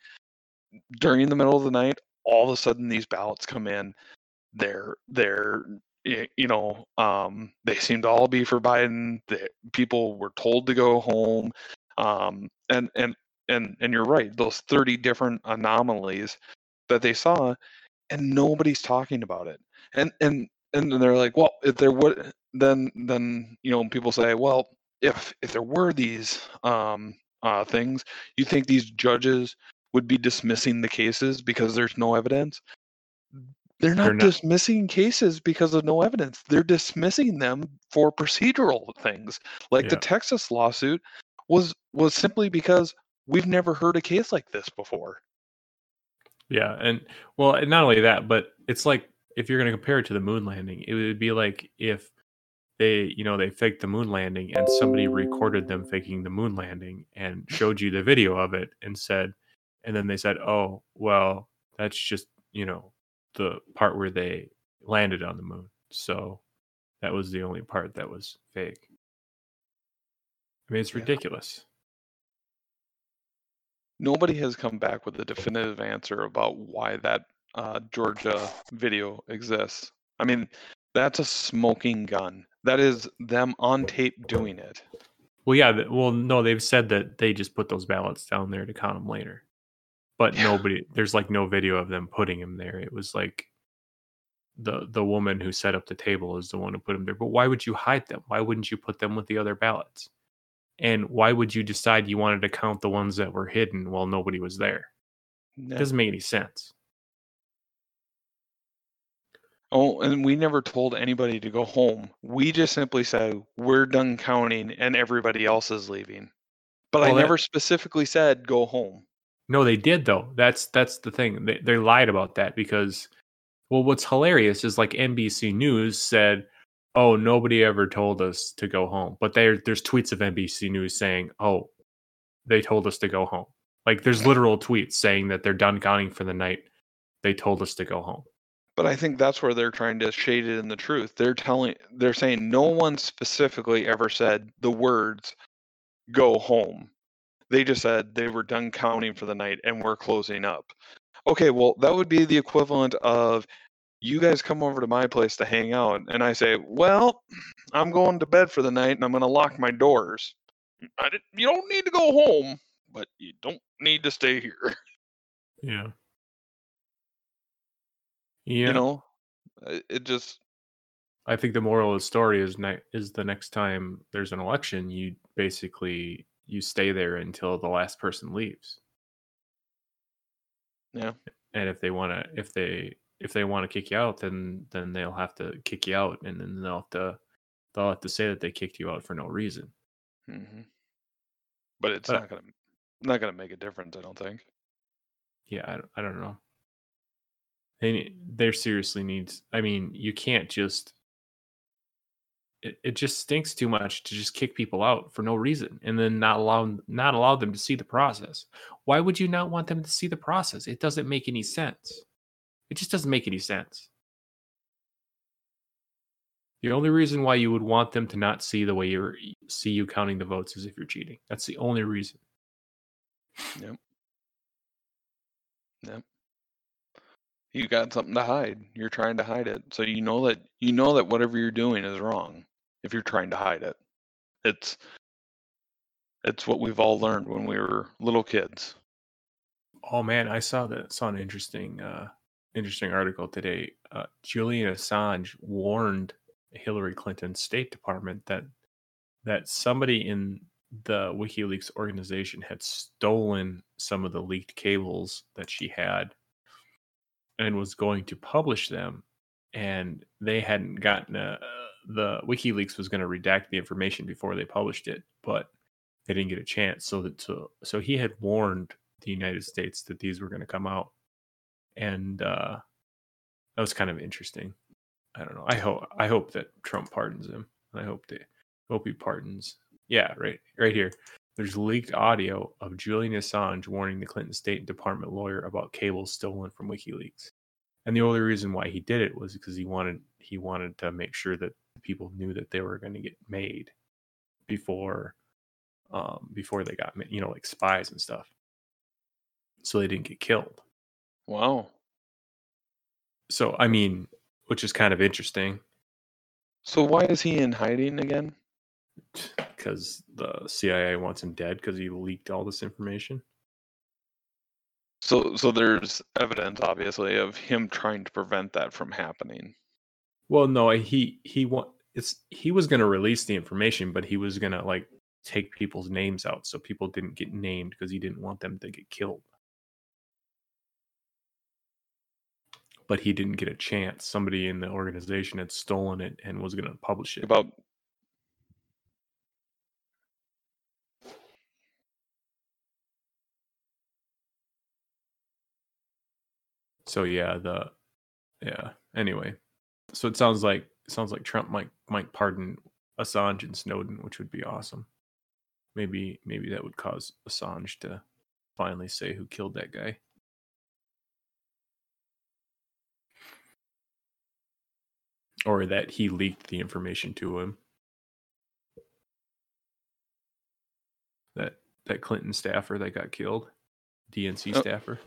During the middle of the night, all of a sudden these ballots come in. They're they're you know um, they seem to all be for Biden. The people were told to go home, um, and and and and you're right. Those 30 different anomalies that they saw, and nobody's talking about it. And and and then they're like, well, if there would then then you know people say, well, if if there were these um, uh, things, you think these judges would be dismissing the cases because there's no evidence? They're not, They're not. dismissing cases because of no evidence. They're dismissing them for procedural things. Like the Texas lawsuit was was simply because we've never heard a case like this before. Yeah, and well, and not only that, but it's like if you're going to compare it to the moon landing, it would be like if they, you know, they faked the moon landing and somebody recorded them faking the moon landing and showed you the video of it and said, and then they said, "Oh, well, that's just, you know, the part where they landed on the moon." So that was the only part that was fake. I mean, it's Yeah. ridiculous. Nobody has come back with a definitive answer about why that uh, Georgia video exists. I mean, that's a smoking gun. That is them on tape doing it. Well, yeah. Well, no, they've said that they just put those ballots down there to count them later. But Yeah. nobody, there's like no video of them putting them there. It was like the the woman who set up the table is the one who put them there. But why would you hide them? Why wouldn't you put them with the other ballots? And why would you decide you wanted to count the ones that were hidden while nobody was there? It doesn't make any sense. Oh, and we never told anybody to go home. We just simply said we're done counting and everybody else is leaving. But I Well, that- never specifically said go home. No, they did though. That's that's the thing. They they lied about that because well what's hilarious is like NBC News said, oh, nobody ever told us to go home. But there, there's tweets of NBC News saying, oh, they told us to go home. Like there's literal tweets saying that they're done counting for the night. They told us to go home. But I think that's where they're trying to shade it in the truth. They're telling, they're saying no one specifically ever said the words "go home." They just said they were done counting for the night and we're closing up. Okay, well that would be the equivalent of you guys come over to my place to hang out, and I say, well, I'm going to bed for the night and I'm going to lock my doors. You don't need to go home, but you don't need to stay here. Yeah. Yeah. You know, it just I think the moral of the story is ne- is the next time there's an election, you basically you stay there until the last person leaves. Yeah. And if they want to, if they if they want to kick you out, then then they'll have to kick you out, and then they'll have to they'll have to say that they kicked you out for no reason. hmm But it's But- not gonna not gonna make a difference. I don't think. Yeah, I, don't- I don't know. They there seriously needs. I mean, you can't just. It, it just stinks too much to just kick people out for no reason and then not allow not allow them to see the process. Why would you not want them to see the process? It doesn't make any sense. It just doesn't make any sense. The only reason why you would want them to not see the way you see you counting the votes is if you're cheating. That's the only reason. Yep. Yep. You got something to hide. You're trying to hide it. So you know that you know that whatever you're doing is wrong if you're trying to hide it. It's it's what we've all learned when we were little kids. Oh man, I saw that saw an interesting uh interesting article today. Uh Julian Assange warned Hillary Clinton's State Department that that somebody in the WikiLeaks organization had stolen some of the leaked cables that she had and was going to publish them and they hadn't gotten a, the WikiLeaks was going to redact the information before they published it, but they didn't get a chance. So that so so he had warned the United States that these were going to come out, and uh, that was kind of interesting. I don't know. I hope I hope that Trump pardons him. I hope they hope he pardons. Yeah, right, right here. There's leaked audio of Julian Assange warning the Clinton State Department lawyer about cables stolen from WikiLeaks. And the only reason why he did it was because he wanted he wanted to make sure that people knew that they were going to get made before um, before they got you know like spies and stuff, so they didn't get killed. Wow. So I mean, which is kind of interesting So why is he in hiding again? because the CIA wants him dead because he leaked all this information. So so there's evidence obviously of him trying to prevent that from happening. Well, no, eh, he he want it's he was going to release the information, but he was going to like take people's names out so people didn't get named because he didn't want them to get killed. But he didn't get a chance. Somebody in the organization had stolen it and was going to publish it. About So yeah, the yeah. Anyway, so it sounds like it sounds like Trump might might pardon Assange and Snowden, which would be awesome. Maybe maybe that would cause Assange to finally say who killed that guy. Or that he leaked the information to him. That that Clinton staffer that got killed, DNC Oh. staffer.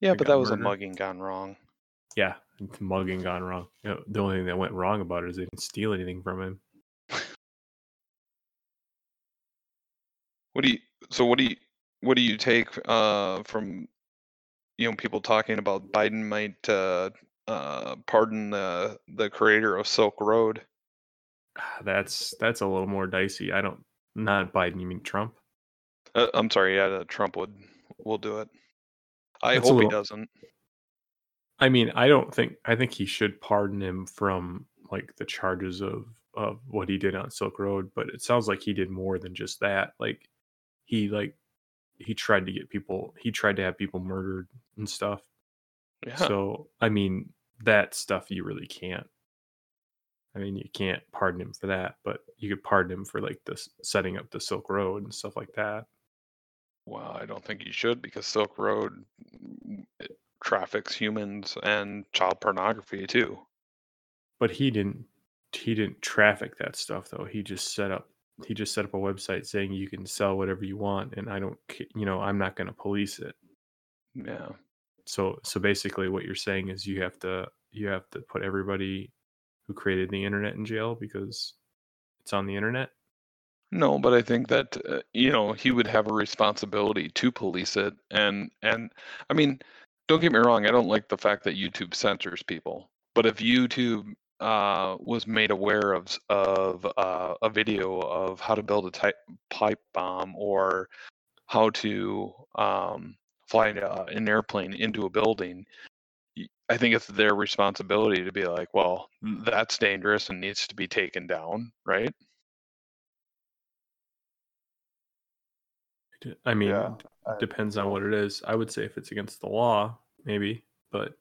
yeah, but that was a mugging gone wrong. Yeah, mugging gone wrong. You know, the only thing that went wrong about it is they didn't steal anything from him. What do you so what do you what do you take uh from you know people talking about Biden might uh uh pardon the the creator of Silk Road? That's that's a little more dicey. I don't not Biden. You mean Trump? Uh, I'm sorry, yeah, Trump would will do it. I That's hope he doesn't. I mean, I don't think I think he should pardon him from like the charges of of what he did on Silk Road, but it sounds like he did more than just that. Like he like he tried to get people he tried to have people murdered and stuff. Yeah. So, I mean, that stuff you really can't I mean, you can't pardon him for that, but you could pardon him for like this setting up the Silk Road and stuff like that. Well, I don't think you should because Silk Road mm, it traffics humans and child pornography too. But he didn't he didn't traffic that stuff though. He just set up he just set up a website saying you can sell whatever you want and I don't you know, I'm not going to police it. Yeah. So so basically what you're saying is you have to you have to put everybody who created the internet in jail because it's on the internet. No, but I think that uh, you know he would have a responsibility to police it, and and I mean, don't get me wrong, I don't like the fact that YouTube censors people, but if YouTube uh, was made aware of of uh, a video of how to build a type, pipe bomb or how to um, fly uh, an airplane into a building, I think it's their responsibility to be like, well, that's dangerous and needs to be taken down, right? I mean, Yeah, d- I- depends on what it is. I would say if it's against the law, maybe, but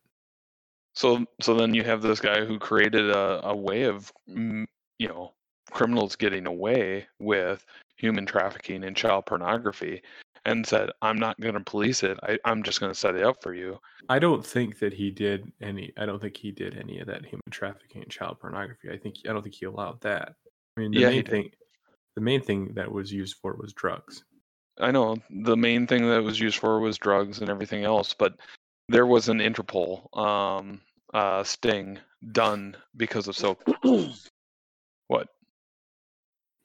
So so then you have this guy who created a, a way of you know criminals getting away with human trafficking and child pornography and said I'm not going to police it. I, I'm just going to set it up for you. I don't think that he did any. I don't think he did any of that human trafficking and child pornography. I think I don't think he allowed that. I mean, the Yeah, main thing, the main thing that was used for was drugs. I know the main thing that was used for was drugs and everything else, but there was an Interpol um, uh, sting done because of so what?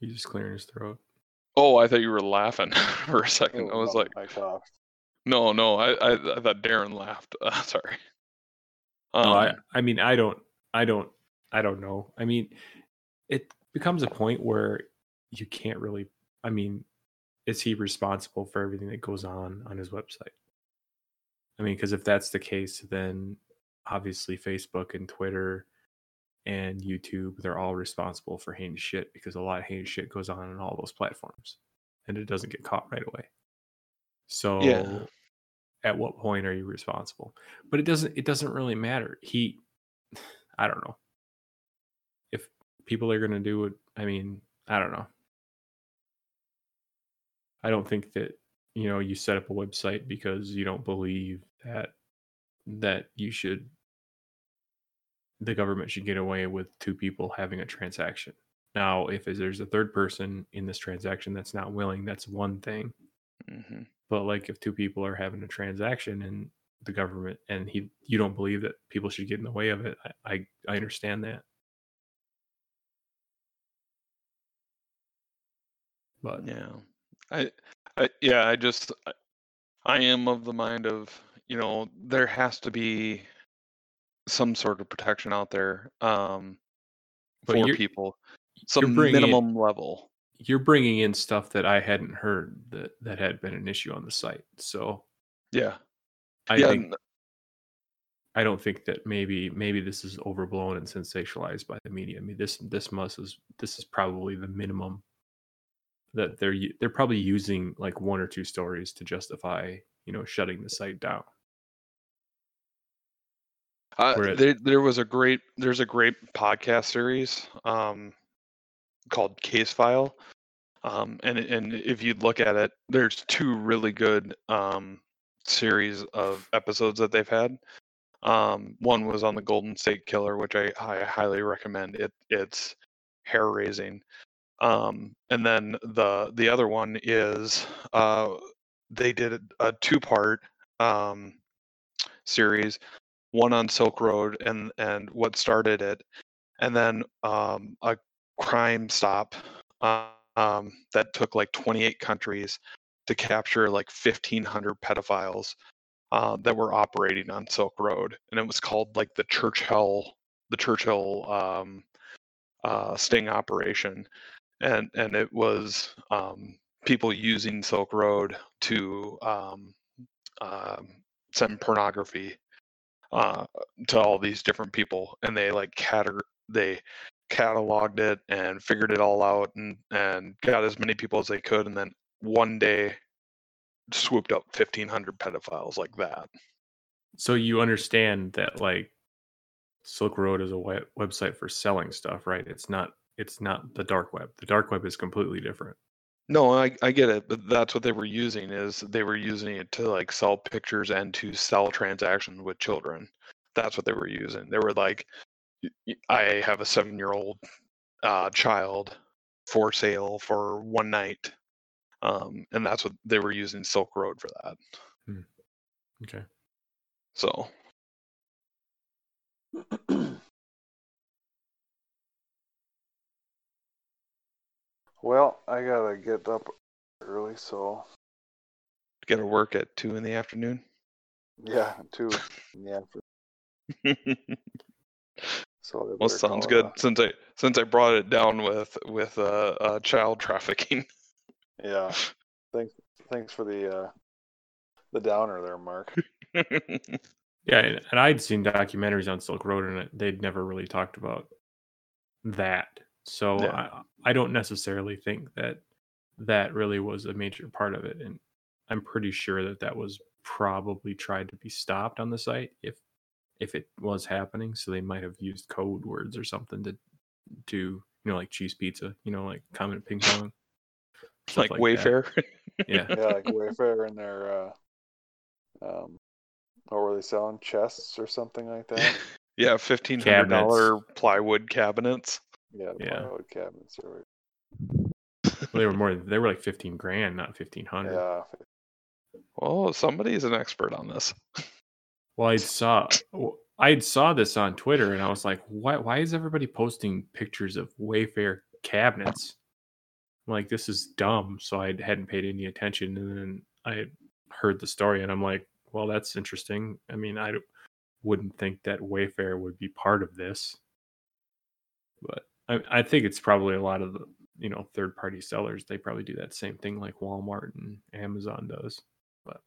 He's just clearing his throat. Oh, I thought you were laughing for a second. I was like, no, no, I, I, I thought Darren laughed. Uh, sorry. No, I, Um, I mean, I don't, I don't, I don't know. I mean, it becomes a point where you can't really. I mean, is he responsible for everything that goes on on his website? I mean, because if that's the case, then obviously Facebook and Twitter and YouTube, they're all responsible for heinous shit because a lot of heinous shit goes on on all those platforms and it doesn't get caught right away. So at what point are you responsible? But it doesn't it doesn't really matter. He I don't know. If people are gonna do it, I mean, I don't know. I don't think that you know you set up a website because you don't believe that that you should the government should get away with two people having a transaction. Now, if there's a third person in this transaction that's not willing, that's one thing. mhm. But like if two people are having a transaction and the government and he you don't believe that people should get in the way of it, I I, I understand that. But Yeah. I, I yeah, I just I, I am of the mind of, you know, there has to be some sort of protection out there um But for you're- people. Some bringing in- minimum level. you're bringing in stuff that I hadn't heard that that had been an issue on the site. So Yeah. I yeah. think I don't think that maybe maybe this is overblown and sensationalized by the media. I mean this this must is this is probably the minimum that they're u- they're probably using like one or two stories to justify you know shutting the site down. Uh, there, there was a great there's a great podcast series um, called Case File, um, and and if you look at it, there's two really good um, series of episodes that they've had. Um, one was on the Golden State Killer, which I, I highly recommend. It it's hair raising, um, and then the the other one is uh, they did a, a two part um, series one on Silk Road and and what started it, and then um, a crime stop uh, um, that took like 28 countries to capture like 1,500 pedophiles uh, that were operating on Silk Road, and it was called like the Churchill the Churchill um, uh, sting operation, and and it was um, people using Silk Road to um, send pornography uh, to all these different people, and they like cater they cataloged it and figured it all out, and and got as many people as they could, and then one day swooped up 1500 pedophiles like that So you understand that like Silk Road is a web- website for selling stuff, right? It's not. It's not the dark web. The dark web is completely different. No, I, I get it, but that's what they were using is they were using it to like sell pictures and to sell transactions with children. That's what they were using. They were like, "Y- y- I have a seven year old uh, child for sale for one night. Um, and that's what they were using Silk Road for that. Okay. So well, I gotta get up early, so get to work at two in the afternoon. yeah, two in the afternoon. So well, sounds good. a- Since I since I brought it down with with uh, uh child trafficking. Yeah. Thanks. Thanks for the uh, the downer there, Mark. Yeah, and, and I'd seen documentaries on Silk Road, and they'd never really talked about that. So Yeah. I, I don't necessarily think that that really was a major part of it, and I'm pretty sure that that was probably tried to be stopped on the site if if it was happening. So they might have used code words or something to to you know like cheese pizza, you know like Comet Ping Pong, stuff like. Wayfair. Yeah, yeah, like Wayfair and their uh, um, or were they selling? Chests or something like that. yeah, fifteen hundred dollar plywood cabinets. Yeah, the Yeah. plywood cabinets. Or, well, they were more. They were like fifteen grand, not fifteen hundred. yeah, Well, somebody's an expert on this. Well, I saw I saw this on Twitter and I was like, why why is everybody posting pictures of Wayfair cabinets? I'm like, this is dumb. So I hadn't paid any attention and then I heard the story and I'm like, well, that's interesting. I mean, I wouldn't think that Wayfair would be part of this. But I, I think it's probably a lot of the you know third party sellers. They probably do that same thing like Walmart and Amazon does. But